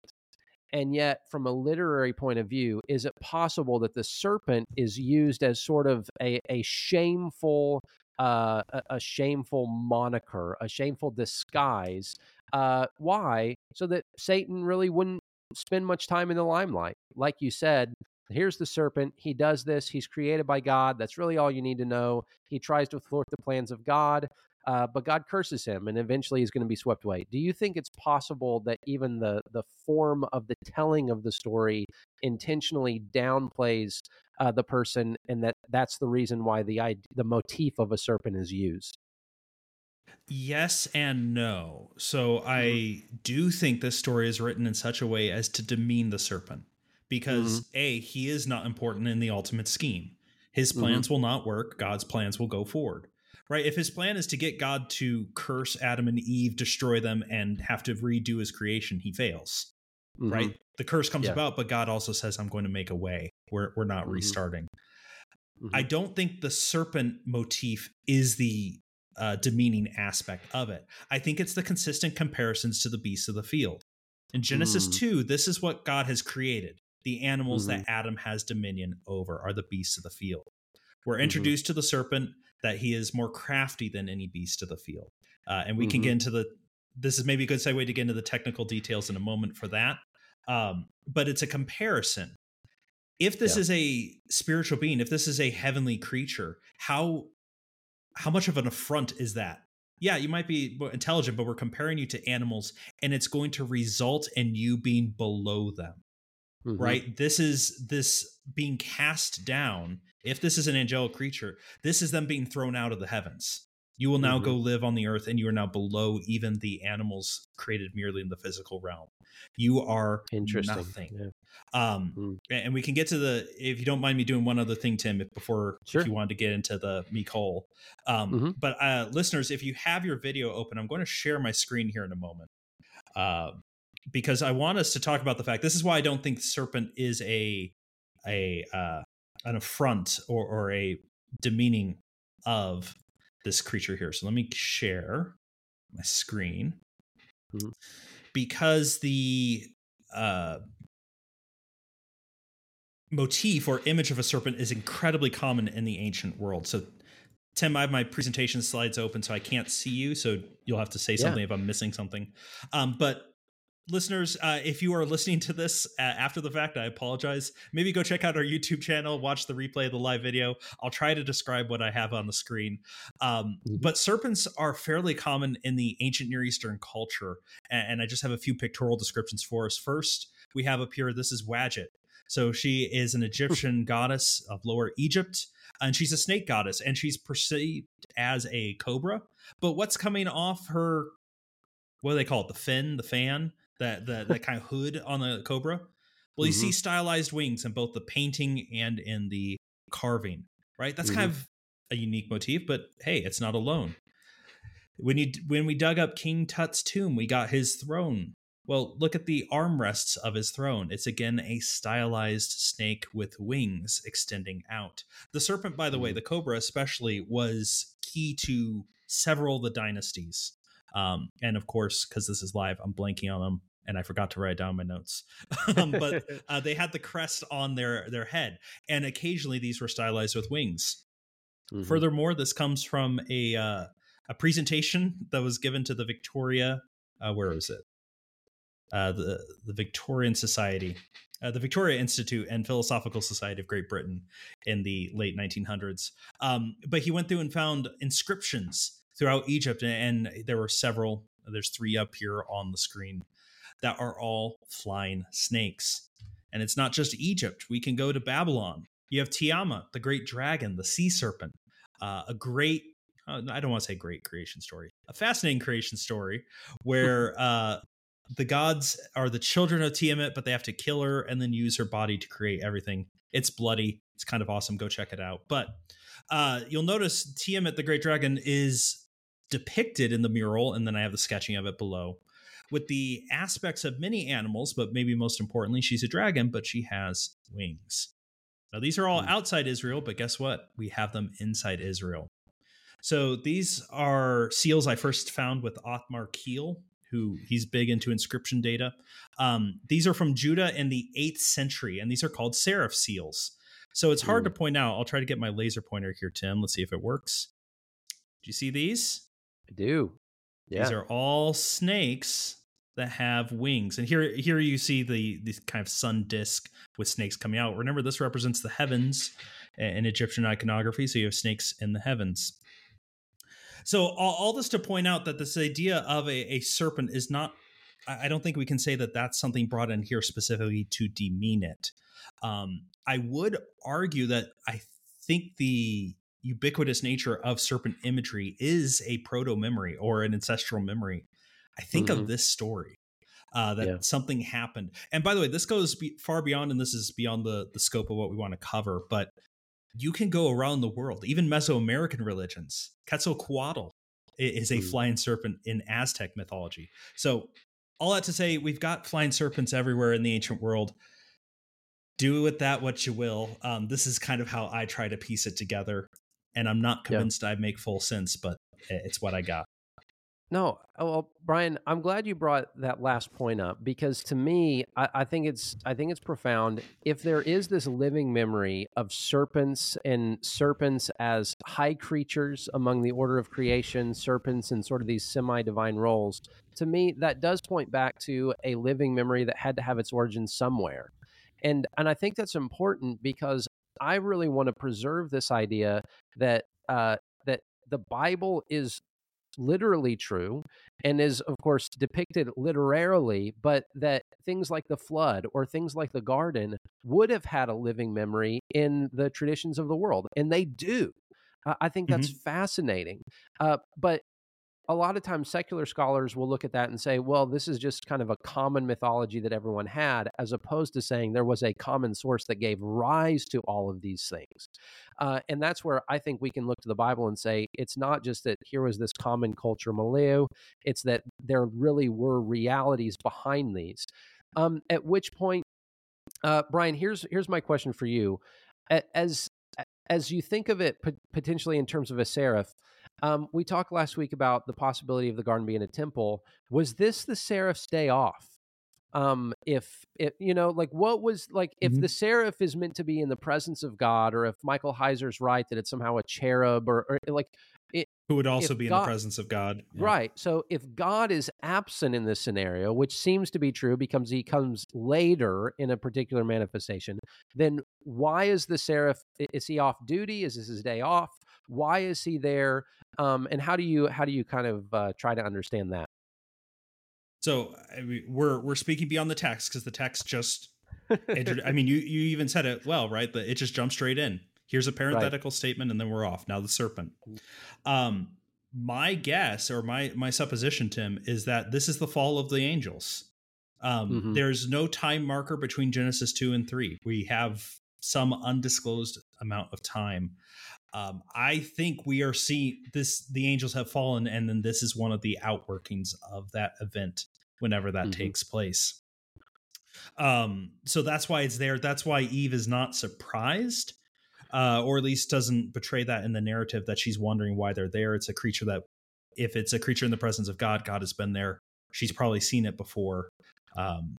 And yet, from a literary point of view, is it possible that the serpent is used as sort of a, a shameful, uh, a, a shameful moniker, a shameful disguise? Uh, why? So that Satan really wouldn't spend much time in the limelight. Like you said, here's the serpent. He does this. He's created by God. That's really all you need to know. He tries to thwart the plans of God uh, but God curses him, and eventually he's going to be swept away. Do you think it's possible that even the the form of the telling of the story intentionally downplays uh, the person, and that that's the reason why the the motif of a serpent is used? Yes and no. So mm-hmm. I do think this story is written in such a way as to demean the serpent because mm-hmm. a he is not important in the ultimate scheme. His mm-hmm. plans mm-hmm. will not work. God's plans will go forward right? If his plan is to get God to curse Adam and Eve, destroy them, and have to redo his creation, he fails, mm-hmm. right? The curse comes yeah. about, but God also says, I'm going to make a way. We're, we're not mm-hmm. restarting. Mm-hmm. I don't think the serpent motif is the uh, demeaning aspect of it. I think it's the consistent comparisons to the beasts of the field. In Genesis mm. 2, this is what God has created. The animals that mm-hmm. Adam has dominion over are the beasts of the field. We're mm-hmm. introduced to the serpent that he is more crafty than any beast of the field. Uh, and we mm-hmm. can get into the, this is maybe a good segue to get into the technical details in a moment for that. Um, but it's a comparison. If this yeah. is a spiritual being, if this is a heavenly creature, how how much of an affront is that? Yeah, you might be intelligent, but we're comparing you to animals, and it's going to result in you being below them. Mm-hmm. Right? This is this being cast down if this is an angelic creature, this is them being thrown out of the heavens. You will now mm-hmm. go live on the earth, and you are now below even the animals created merely in the physical realm. You are Interesting. nothing. Yeah. Um, mm. And we can get to the, if you don't mind me doing one other thing, Tim, if, before sure. if you wanted to get into the mikol. Um, mm-hmm. But uh, listeners, if you have your video open, I'm going to share my screen here in a moment. Uh, because I want us to talk about the fact this is why I don't think serpent is a a uh, an affront or, or a demeaning of this creature here. So let me share my screen mm-hmm. because the uh, motif or image of a serpent is incredibly common in the ancient world. So, Tim, I have my presentation slides open, so I can't see you. So you'll have to say something yeah. if I'm missing something. Um, but listeners, uh, if you are listening to this uh, after the fact, I apologize. Maybe go check out our YouTube channel, watch the replay of the live video. I'll try to describe what I have on the screen. Um, mm-hmm. But serpents are fairly common in the ancient Near Eastern culture. And, and I just have a few pictorial descriptions for us. First, we have up here this is Wadjet. So she is an Egyptian goddess of Lower Egypt. And she's a snake goddess, and she's perceived as a cobra. But what's coming off her what do they call it? The fin, the fan that the that kind of hood on the cobra. Well, you mm-hmm. see stylized wings in both the painting and in the carving, right? That's mm-hmm. kind of a unique motif, but hey, it's not alone. When you when we dug up King Tut's tomb, we got his throne Well, look at the armrests of his throne. It's again a stylized snake with wings extending out. The serpent, by the way, Mhm. the cobra especially, was key to several of the dynasties. Um, and of course, because this is live, I'm blanking on them, and I forgot to write down my notes. um, but uh, they had the crest on their their head, and occasionally these were stylized with wings. Mhm. Furthermore, this comes from a uh, a presentation that was given to the Victoria. Uh, where is it? Uh, the the Victorian Society, uh, the Victoria Institute and Philosophical Society of Great Britain in the late 1900s. Um, but he went through and found inscriptions throughout Egypt, and, and there were several. There's three up here on the screen that are all flying snakes. And it's not just Egypt. We can go to Babylon. You have Tiamat, the great dragon, the sea serpent, uh, a great, uh, I don't want to say great creation story, a fascinating creation story where uh, the gods are the children of Tiamat, but they have to kill her and then use her body to create everything. It's bloody. It's kind of awesome. Go check it out. But uh, you'll notice Tiamat, the great dragon, is depicted in the mural, and then I have the sketching of it below with the aspects of many animals, but maybe most importantly, she's a dragon, but she has wings. Now, these are all Hmm. outside Israel, but guess what? We have them inside Israel. So these are seals I first found with Othmar Keel, who he's big into inscription data. Um, these are from Judah in the 8th century, and these are called seraph seals. So it's hard Hmm. to point out. I'll try to get my laser pointer here, Tim. Let's see if it works. Do you see these? I do. Yeah. These are all snakes that have wings. And here here you see the the kind of sun disk with snakes coming out. Remember this represents the heavens in Egyptian iconography, so you have snakes in the heavens. So all, all this to point out that this idea of a, a serpent is not I I don't think we can say that that's something brought in here specifically to demean it. Um, I would argue that I think the ubiquitous nature of serpent imagery is a proto memory or an ancestral memory. I think Mhm. of this story uh, that Yeah. something happened. And by the way, this goes be- far beyond, and this is beyond the the scope of what we want to cover. But you can go around the world, even Mesoamerican religions. Quetzalcoatl is a Mm. flying serpent in Aztec mythology. So all that to say, we've got flying serpents everywhere in the ancient world. Do with that what you will. Um, this is kind of how I try to piece it together, and I'm not Yeah. convinced I make full sense, but it's what I got. No, oh, well, Brian, I'm glad you brought that last point up because to me, I, I think it's I think it's profound. If there is this living memory of serpents and serpents as high creatures among the order of creation, serpents in sort of these semi-divine roles, to me that does point back to a living memory that had to have its origin somewhere. And and I think that's important because I really want to preserve this idea that uh, that the Bible is literally true and is of course depicted literarily but that things like the flood or things like the garden would have had a living memory in the traditions of the world and they do. Uh, i think that's fascinating. Uh, but a lot of times secular scholars will look at that and say well this is just kind of a common mythology that everyone had as opposed to saying there was a common source that gave rise to all of these things uh, and that's where I think we can look to the Bible and say it's not just that here was this common culture milieu, it's that there really were realities behind these. Um, at which point, uh, Brian, here's here's my question for you: as as you think of it potentially in terms of a seraph, um, we talked last week about the possibility of the garden being a temple. Was this the seraph's day off? um if it you know like what was like if Mhm. the seraph is meant to be in the presence of god or if michael heiser's right that it's somehow a cherub or, or like Who would also be in the presence of God. Yeah. right so if god is absent in this scenario which seems to be true because he comes later in a particular manifestation then why is the seraph is he off duty is this his day off why is he there um and how do you how do you kind of uh, try to understand that So I mean, we're we're speaking beyond the text because the text just. intro- I mean, you you even said it well, right? That it just jumped straight in. Here's a parenthetical statement, and then we're off. Now the serpent. Um, my guess or my my supposition, Tim, is that this is the fall of the angels. Um, Mhm. There's no time marker between Genesis two and three. We have some undisclosed amount of time. Um, I think we are seeing this. The angels have fallen, and then this is one of the outworkings of that event whenever that mm-hmm. takes place. Um, so that's why it's there. That's why Eve is not surprised, uh, or at least doesn't betray that in the narrative that she's wondering why they're there. It's a creature that, if it's a creature in the presence of God, God has been there. She's probably seen it before. Um,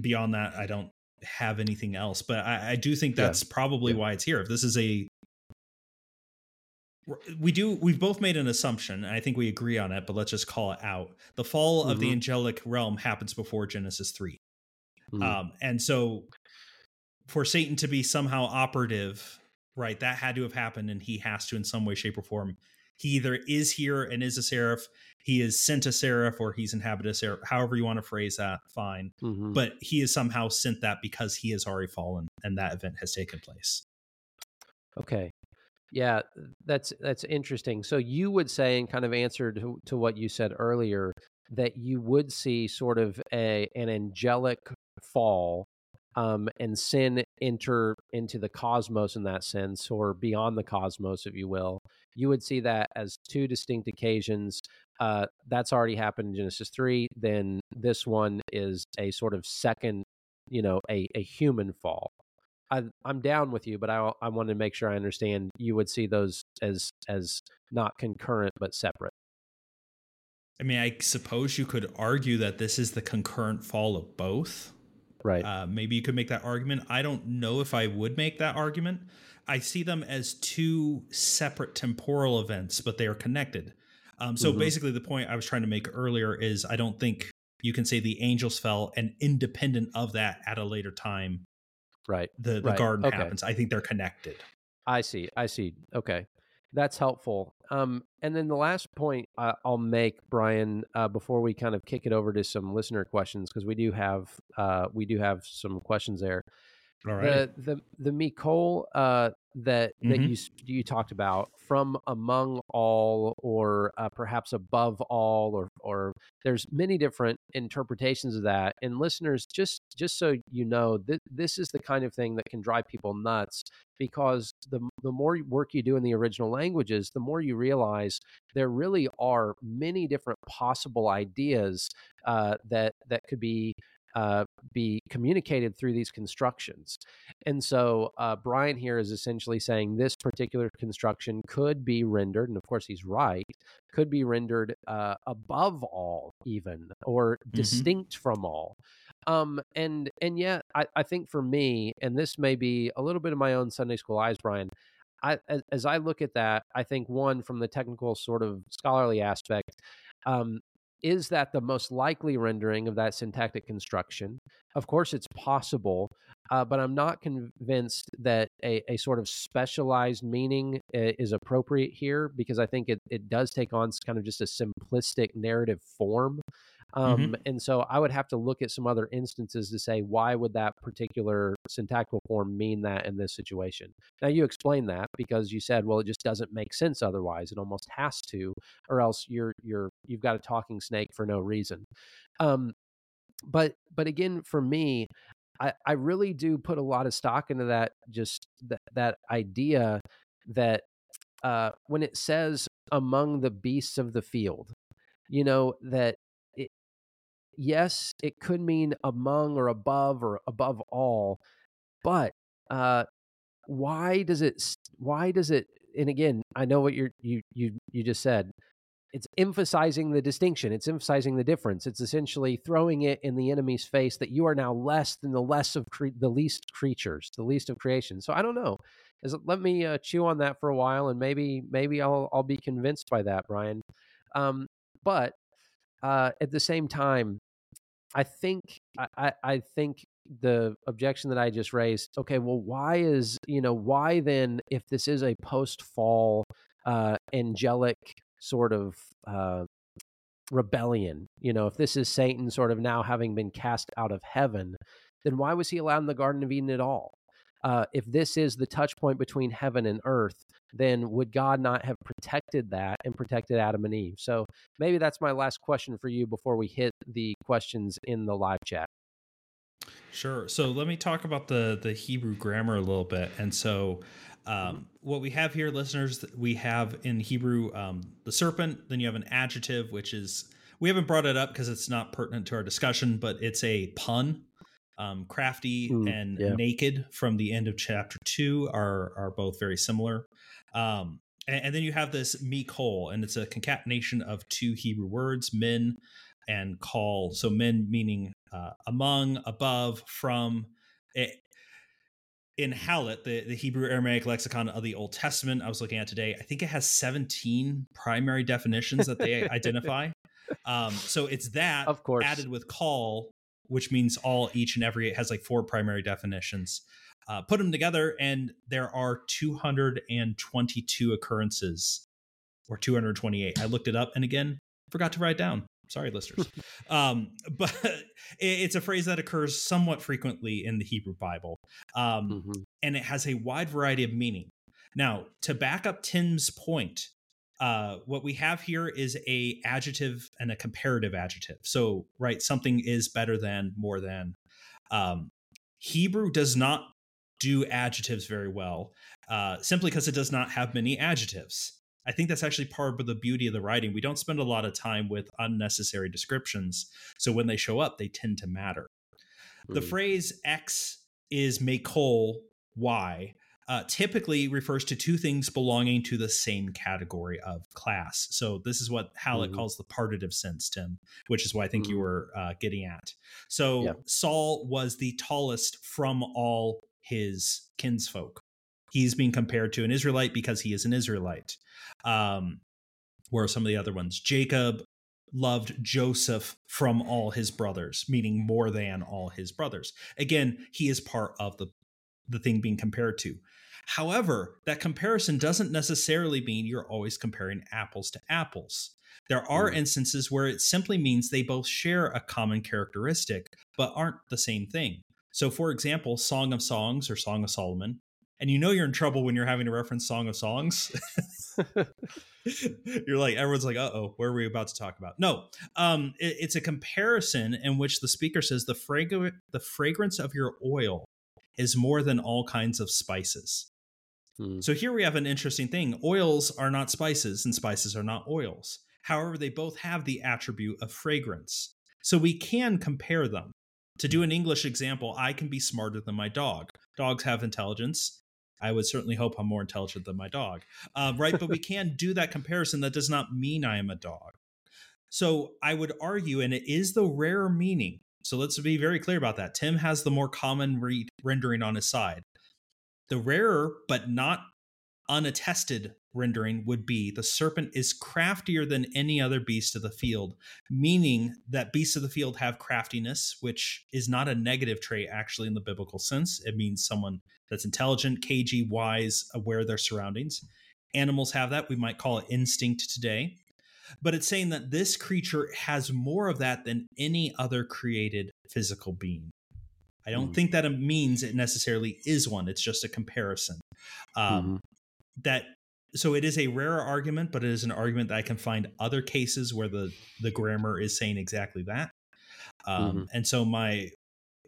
beyond that, I don't have anything else, but I, I do think that's yeah. probably yeah. why it's here. If this is a we do we've both made an assumption and i think we agree on it but let's just call it out the fall mm-hmm. of the mm-hmm. angelic realm happens before genesis 3 mm-hmm. um, and so for satan to be somehow operative right that had to have happened and he has to in some way shape or form he either is here and is a seraph he is sent a seraph or he's inhabited a seraph however you want to phrase that fine mm-hmm. but he is somehow sent that because he has already fallen and that event has taken place okay yeah, that's that's interesting. So you would say, in kind of answer to, to what you said earlier, that you would see sort of a an angelic fall um, and sin enter into the cosmos in that sense, or beyond the cosmos, if you will. You would see that as two distinct occasions. Uh, that's already happened in Genesis three. Then this one is a sort of second, you know, a a human fall. I, am down with you, but I I want to make sure I understand. You would see those as as not concurrent but separate. I mean, I suppose you could argue that this is the concurrent fall of both. Right. Uh, maybe you could make that argument. I don't know if I would make that argument. I see them as two separate temporal events, but they are connected. Um, so mm-hmm. basically, the point I was trying to make earlier is I don't think you can say the angels fell and independent of that at a later time right the the right. garden okay. happens i think they're connected i see i see okay that's helpful um and then the last point uh, i'll make brian uh, before we kind of kick it over to some listener questions because we do have uh we do have some questions there all right the the the mikol uh that that mm-hmm. you you talked about from among all or uh, perhaps above all or or there's many different interpretations of that and listeners just just so you know th- this is the kind of thing that can drive people nuts because the the more work you do in the original languages the more you realize there really are many different possible ideas uh, that that could be uh, be communicated through these constructions. And so uh, Brian here is essentially saying this particular construction could be rendered, and of course he's right, could be rendered uh, above all, even or mm-hmm. distinct from all. Um, and and yet I, I think for me, and this may be a little bit of my own Sunday school eyes, Brian. I, as, as I look at that, I think one from the technical sort of scholarly aspect, um, is that the most likely rendering of that syntactic construction? Of course, it's possible, uh, but I'm not convinced that a, a sort of specialized meaning is appropriate here because I think it, it does take on kind of just a simplistic narrative form. Mm-hmm. Um, mm-hmm. And so I would have to look at some other instances to say why would that particular syntactical form mean that in this situation. Now you explain that because you said, well, it just doesn't make sense otherwise. It almost has to, or else you're you're you've got a talking snake for no reason. Um, but but again, for me, I, I really do put a lot of stock into that just that that idea that uh, when it says among the beasts of the field, you know that yes, it could mean among or above or above all, but uh, why does it? Why does it? And again, I know what you're you you you just said. It's emphasizing the distinction. It's emphasizing the difference. It's essentially throwing it in the enemy's face that you are now less than the less of cre- the least creatures, the least of creation. So I don't know. Is, let me uh, chew on that for a while, and maybe maybe I'll I'll be convinced by that, Brian. Um, but uh, at the same time, I think I, I think the objection that I just raised. Okay, well, why is you know why then if this is a post fall uh, angelic sort of uh, rebellion, you know, if this is Satan sort of now having been cast out of heaven, then why was he allowed in the Garden of Eden at all? Uh, if this is the touch point between heaven and earth, then would God not have protected that and protected Adam and Eve? So maybe that's my last question for you before we hit the questions in the live chat. Sure. So let me talk about the the Hebrew grammar a little bit. And so, um, what we have here, listeners, we have in Hebrew um, the serpent. Then you have an adjective, which is we haven't brought it up because it's not pertinent to our discussion, but it's a pun. Um, crafty Mm, and yeah. naked from the end of chapter two are are both very similar. Um, and, and then you have this mikol, and it's a concatenation of two Hebrew words, min and kol. So min meaning uh, among, above, from. It, in HALOT, the, the Hebrew Aramaic lexicon of the Old Testament, I was looking at today, I think it has 17 primary definitions that they identify. Um, so it's that Of course. added with kol, which means all, each, and every. It has like four primary definitions. Uh, put them together, and there are 222 occurrences, or 228. I looked it up, and again, forgot to write down. Sorry, listeners. um, but it's a phrase that occurs somewhat frequently in the Hebrew Bible, um, Mhm. and it has a wide variety of meaning. Now, to back up Tim's point, uh, what we have here is a adjective and a comparative adjective. So, right, something is better than, more than. Um, Hebrew does not do adjectives very well, uh, simply because it does not have many adjectives. I think that's actually part of the beauty of the writing. We don't spend a lot of time with unnecessary descriptions. So when they show up, they tend to matter. The Mm. phrase X is makol Y uh, typically refers to two things belonging to the same category of class. So this is what HALOT Mhm. calls the partitive sense, Tim, which is what I think you Mhm. were uh, getting at. So Yeah. Saul was the tallest from all his kinsfolk. He's being compared to an Israelite because he is an Israelite. Um, where are some of the other ones? Jacob loved Joseph from all his brothers, meaning more than all his brothers. Again, he is part of the the thing being compared to. However, that comparison doesn't necessarily mean you're always comparing apples to apples. There are Mm. instances where it simply means they both share a common characteristic, but aren't the same thing. So, for example, Song of Songs or Song of Solomon, and you know you're in trouble when you're having to reference Song of Songs. you're like everyone's like uh-oh where are we about to talk about? No um it- it's a comparison in which the speaker says the frag- the fragrance of your oil is more than all kinds of spices. Mm. so here we have an interesting thing. Oils are not spices and spices are not oils. However they both have the attribute of fragrance. So we can compare them to do an english example i can be smarter than my dog dogs have intelligence I would certainly hope I'm more intelligent than my dog, uh, right? But we can do that comparison. That does not mean I am a dog. So I would argue, and it is the rare meaning. So let's be very clear about that. Tim has the more common re- rendering on his side. The rarer but not unattested rendering would be the serpent is craftier than any other beast of the field, meaning that beasts of the field have craftiness, which is not a negative trait actually in the biblical sense. It means someone that's intelligent, cagey, wise, aware of their surroundings. Animals have that. We might call it instinct today. But it's saying that this creature has more of that than any other created physical being. I don't Hmm. think that it means it necessarily is one. It's just a comparison. Um, Mhm. That so it is a rarer argument, but it is an argument that I can find other cases where the the grammar is saying exactly that. Um, And so my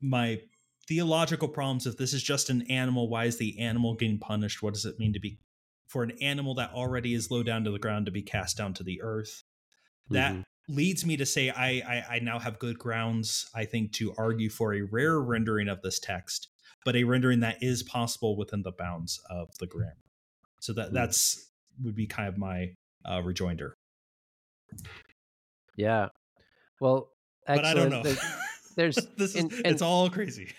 my theological problems if this is just an animal why is the animal getting punished what does it mean to be for an animal that already is low down to the ground to be cast down to the earth that Mhm. leads me to say I, I i now have good grounds i think to argue for a rare rendering of this text but a rendering that is possible within the bounds of the grammar so that Hmm. that's would be kind of my uh, rejoinder Yeah. Well, but i don't know excellent. There's this is and- and- it's all crazy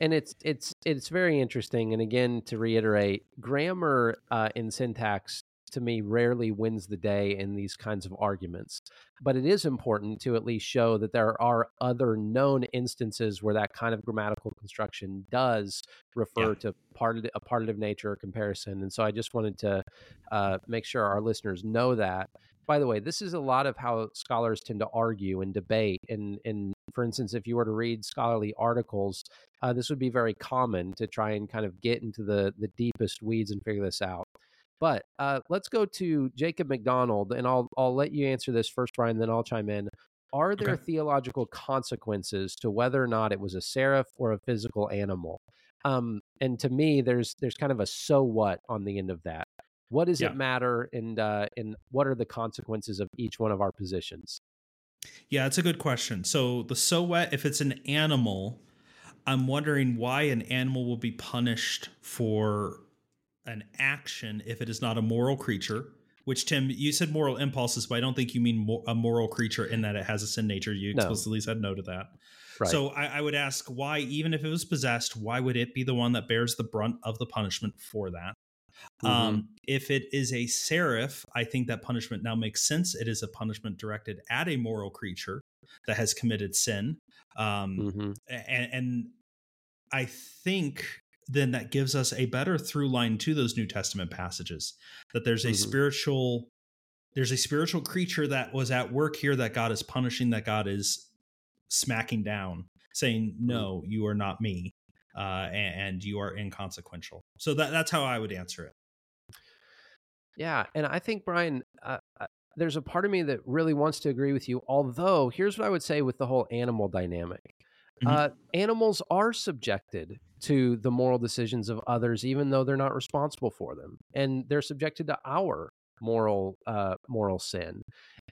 and it's it's it's very interesting and again to reiterate grammar uh, in syntax to me rarely wins the day in these kinds of arguments but it is important to at least show that there are other known instances where that kind of grammatical construction does refer Yeah. to part of a partitive nature or comparison and so i just wanted to uh, make sure our listeners know that by the way this is a lot of how scholars tend to argue and debate and and for instance if you were to read scholarly articles uh, this would be very common to try and kind of get into the the deepest weeds and figure this out. But uh, let's go to Jacob McDonald, and I'll I'll let you answer this first, Brian. Then I'll chime in. Are there Okay. theological consequences to whether or not it was a seraph or a physical animal? Um, and to me, there's there's kind of a so what on the end of that. What does Yeah. it matter, and uh, and what are the consequences of each one of our positions? Yeah, it's a good question. So the so what if it's an animal, I'm wondering why an animal will be punished for an action if it is not a moral creature. Which Tim, you said moral impulses, but I don't think you mean a moral creature in that it has a sin nature. You explicitly no. said no to that. Right. So I, I, would ask why, even if it was possessed, why would it be the one that bears the brunt of the punishment for that? Mm-hmm. Um, if it is a seraph, I think that punishment now makes sense. It is a punishment directed at a moral creature that has committed sin. Um, mm-hmm. and, and I think then that gives us a better through line to those New Testament passages that there's a mm-hmm. spiritual there's a spiritual creature that was at work here that God is punishing that God is smacking down saying mm-hmm. no you are not me uh, and, and, you are inconsequential so that that's how I would answer it yeah and I think Brian uh, uh, there's a part of me that really wants to agree with you although here's what I would say with the whole animal dynamic Mm-hmm. Uh, animals are subjected to the moral decisions of others, even though they're not responsible for them, and they're subjected to our moral uh, moral sin.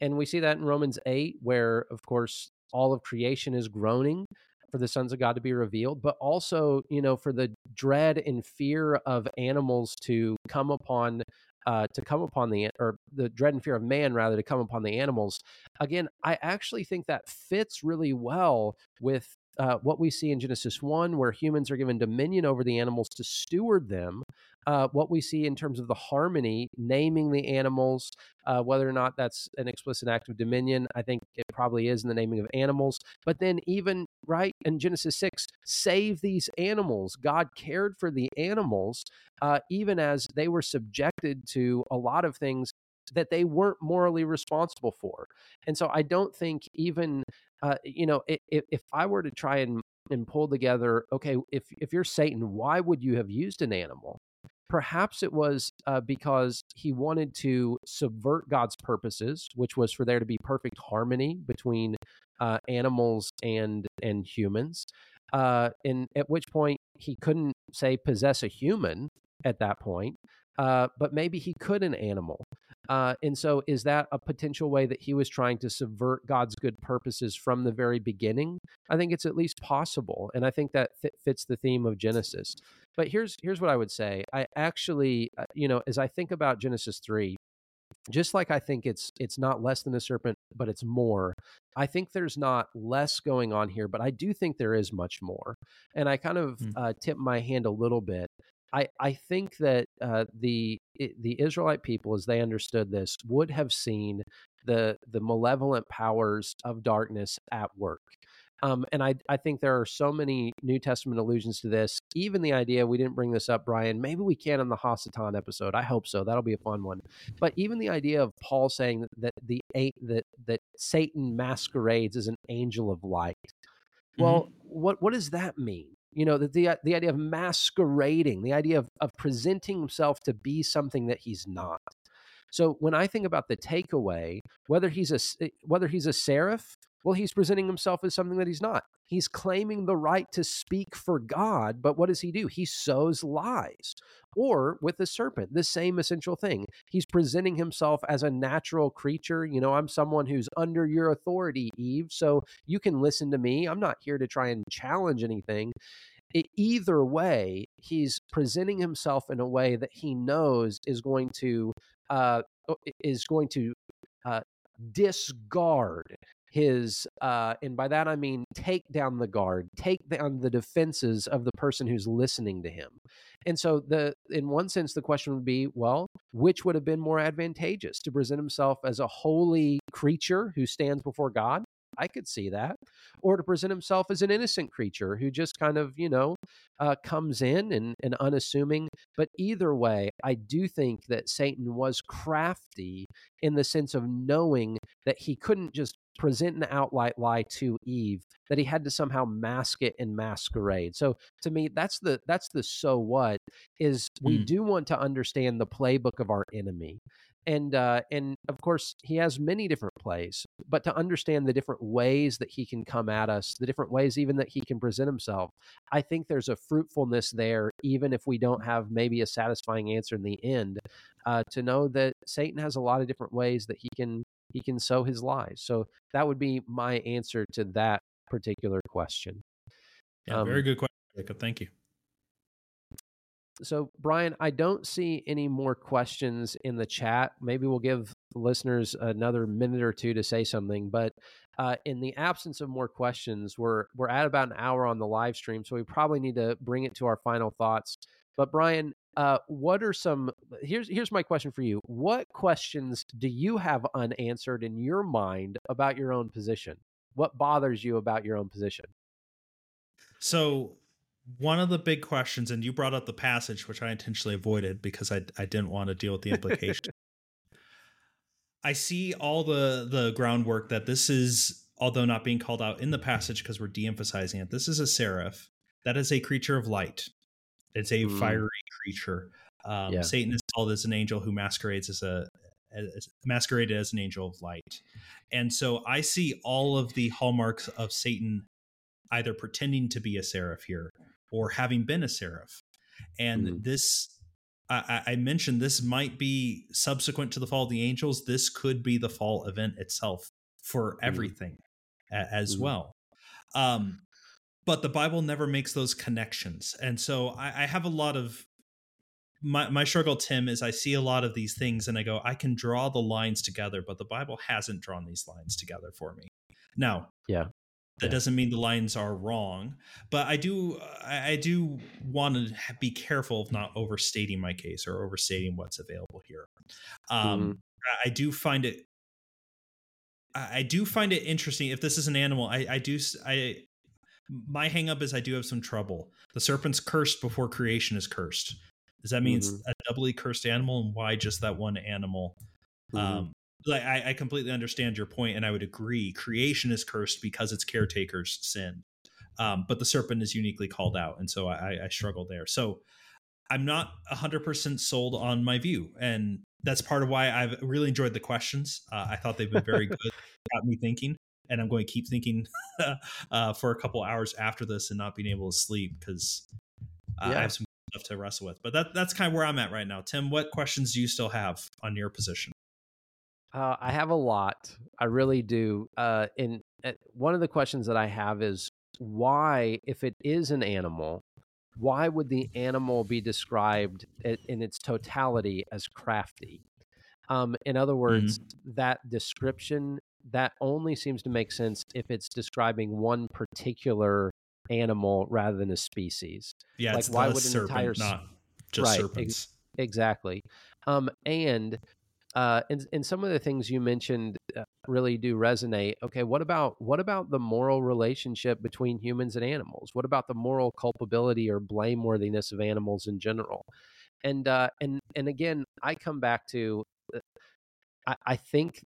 And we see that in Romans eight, where of course all of creation is groaning for the sons of God to be revealed, but also you know for the dread and fear of animals to come upon uh, to come upon the or the dread and fear of man rather to come upon the animals again i actually think that fits really well with uh, what we see in Genesis 1, where humans are given dominion over the animals to steward them, uh, what we see in terms of the harmony, naming the animals, uh, whether or not that's an explicit act of dominion, I think it probably is in the naming of animals. But then, even right in Genesis 6, save these animals. God cared for the animals, uh, even as they were subjected to a lot of things that they weren't morally responsible for. And so I don't think even uh, you know, if, if I were to try and and pull together, okay, if if you're Satan, why would you have used an animal? Perhaps it was uh, because he wanted to subvert God's purposes, which was for there to be perfect harmony between uh, animals and and humans. Uh, and at which point he couldn't say possess a human at that point, uh, but maybe he could an animal. Uh, and so, is that a potential way that he was trying to subvert God's good purposes from the very beginning? I think it's at least possible, and I think that th- fits the theme of Genesis. But here's here's what I would say. I actually, uh, you know, as I think about Genesis three, just like I think it's it's not less than a serpent, but it's more. I think there's not less going on here, but I do think there is much more. And I kind of mm. uh, tip my hand a little bit I, I think that uh, the the Israelite people, as they understood this, would have seen the the malevolent powers of darkness at work. Um, and I, I think there are so many New Testament allusions to this. Even the idea, we didn't bring this up, Brian. Maybe we can in the Hasatan episode. I hope so. That'll be a fun one. But even the idea of Paul saying that, the that that Satan masquerades as an angel of light. Well, mm-hmm. what what does that mean? You know the, the, the idea of masquerading the idea of, of presenting himself to be something that he's not. So when i think about the takeaway whether he's a eh, whether he's a seraph well he's presenting himself as something that he's not. He's claiming the right to speak for god but what does he do? He sows lies or with the serpent the same essential thing. He's presenting himself as a natural creature. You know i'm someone who's under your authority eve so you can listen to me. I'm not here to try and challenge anything. Either way he's presenting himself in a way that he knows is going to uh, is going to uh, discard his uh, and by that i mean take down the guard take down the defenses of the person who's listening to him. And so the in one sense the question would be well which would have been more advantageous to present himself as a holy creature who stands before god I could see that. Or to present himself as an innocent creature who just kind of, you know, uh, comes in and, and unassuming. But either way, I do think that Satan was crafty in the sense of knowing that he couldn't just present an outright lie to Eve that he had to somehow mask it and masquerade. So to me that's the that's the so what is we mm. do want to understand the playbook of our enemy and uh, and of course he has many different plays but to understand the different ways that he can come at us the different ways even that he can present himself i think there's a fruitfulness there even if we don't have maybe a satisfying answer in the end uh, to know that satan has a lot of different ways that he can he can sow his lies. So that would be my answer to that particular question. Yeah, um, very good question, Jacob. Thank you. So, Brian, I don't see any more questions in the chat. Maybe we'll give listeners another minute or two to say something. But uh, in the absence of more questions, we're we're at about an hour on the live stream, so we probably need to bring it to our final thoughts. But Brian, uh, what are some? Here's here's my question for you. What questions do you have unanswered in your mind about your own position? What bothers you about your own position? So one of the big questions, and you brought up the passage, which I intentionally avoided because I I didn't want to deal with the implication. I see all the the groundwork that this is, although not being called out in the passage because we're de-emphasizing it. This is a seraph. That is a creature of light. It's a mm. fiery creature. Um, yeah. Satan is called as an angel who masquerades as a as, masqueraded as an angel of light. And so I see all of the hallmarks of Satan either pretending to be a seraph here or having been a seraph. And mm-hmm. this, I, I, mentioned this might be subsequent to the fall of the angels. This could be the fall event itself for mm-hmm. everything mm-hmm. as well. Um, but the Bible never makes those connections. And so I, I have a lot of my, my struggle, Tim, is I see a lot of these things and I go, I can draw the lines together, but the Bible hasn't drawn these lines together for me. Now, yeah, that yeah. doesn't mean the lines are wrong, but I do I do want to be careful of not overstating my case or overstating what's available here. Um, mm-hmm. I do find it I do find it interesting. If this is an animal, I, I do I my hangup is I do have some trouble. The serpent's cursed before creation is cursed. Does that mean mm-hmm. it's a doubly cursed animal, and why just that one animal? Mm-hmm. Um, like I, I completely understand your point, and I would agree. Creation is cursed because its caretakers sin, um, but the serpent is uniquely called out, and so I, I struggle there. So I'm not 100% sold on my view, and that's part of why I've really enjoyed the questions. Uh, I thought they've been very good, got me thinking, and I'm going to keep thinking uh, for a couple hours after this and not being able to sleep because uh, yeah. I have some stuff to wrestle with. But that that's kind of where I'm at right now. Tim, what questions do you still have on your position? Uh, I have a lot. I really do. Uh, and uh, one of the questions that I have is why, if it is an animal, why would the animal be described in its totality as crafty? Um, in other words, mm-hmm. that description that only seems to make sense if it's describing one particular animal rather than a species. Yeah, like why would an serpent, entire not just right, serpents? Ex- exactly. Um, and uh, and and some of the things you mentioned uh, really do resonate. Okay, what about what about the moral relationship between humans and animals? What about the moral culpability or blameworthiness of animals in general? And uh, and and again, I come back to uh, I, I think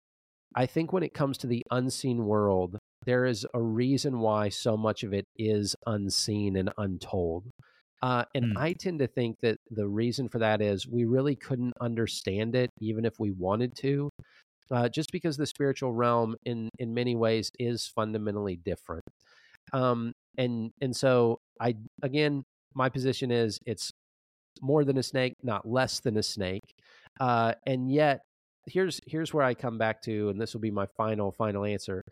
I think when it comes to the unseen world, there is a reason why so much of it is unseen and untold. Uh, and mm. I tend to think that the reason for that is we really couldn't understand it, even if we wanted to, uh, just because the spiritual realm, in in many ways, is fundamentally different. Um, and and so I again, my position is it's more than a snake, not less than a snake. Uh, and yet, here's here's where I come back to, and this will be my final final answer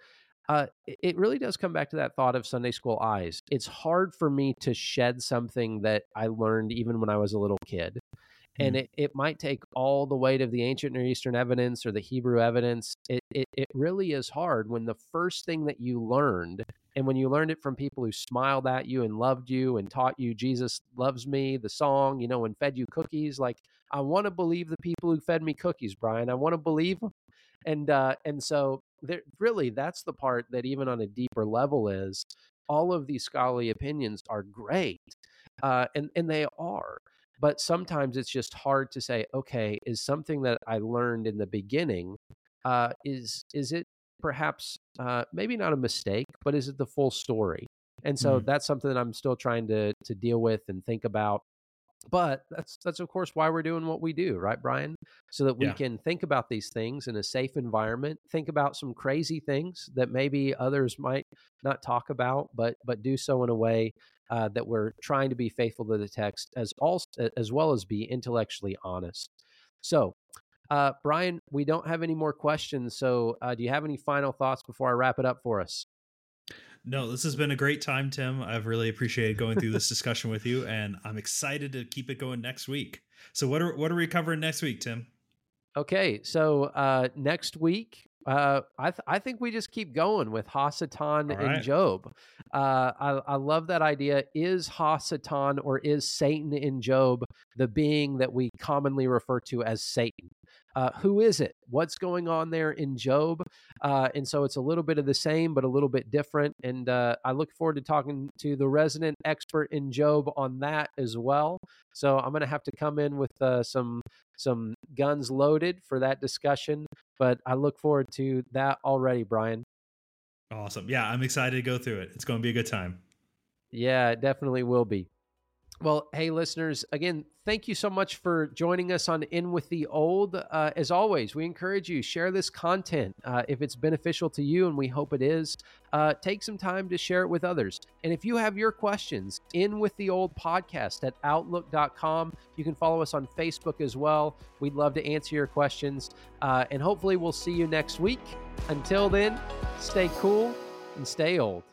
uh, it really does come back to that thought of Sunday school eyes. It's hard for me to shed something that I learned even when I was a little kid. And mm. it, it might take all the weight of the ancient Near Eastern evidence or the Hebrew evidence. It, it, it really is hard when the first thing that you learned, and when you learned it from people who smiled at you and loved you and taught you Jesus loves me, the song, you know, and fed you cookies. Like, I want to believe the people who fed me cookies, Brian. I want to believe them. And, uh, and so there, really that's the part that even on a deeper level is all of these scholarly opinions are great uh, and and they are but sometimes it's just hard to say okay is something that i learned in the beginning uh, is is it perhaps uh, maybe not a mistake but is it the full story and so mm-hmm. that's something that i'm still trying to to deal with and think about but that's that's of course why we're doing what we do right brian so that we yeah. can think about these things in a safe environment think about some crazy things that maybe others might not talk about but but do so in a way uh, that we're trying to be faithful to the text as also as well as be intellectually honest so Uh, Brian, we don't have any more questions. So, uh, do you have any final thoughts before I wrap it up for us? No, this has been a great time, Tim. I've really appreciated going through this discussion with you, and I'm excited to keep it going next week. So, what are what are we covering next week, Tim? Okay, so uh, next week, uh, I th- I think we just keep going with Hasatan right. and Job. Uh, I I love that idea. Is Hasatan or is Satan in Job the being that we commonly refer to as Satan? Uh, who is it? What's going on there in Job? Uh, and so it's a little bit of the same, but a little bit different. And uh, I look forward to talking to the resident expert in Job on that as well. So I'm going to have to come in with uh, some some guns loaded for that discussion. But I look forward to that already, Brian. Awesome. Yeah, I'm excited to go through it. It's going to be a good time. Yeah, it definitely will be. Well, hey, listeners, again, thank you so much for joining us on In with the Old. Uh, as always, we encourage you share this content uh, if it's beneficial to you, and we hope it is. Uh, take some time to share it with others. And if you have your questions, In with the Old podcast at outlook.com. You can follow us on Facebook as well. We'd love to answer your questions, uh, and hopefully, we'll see you next week. Until then, stay cool and stay old.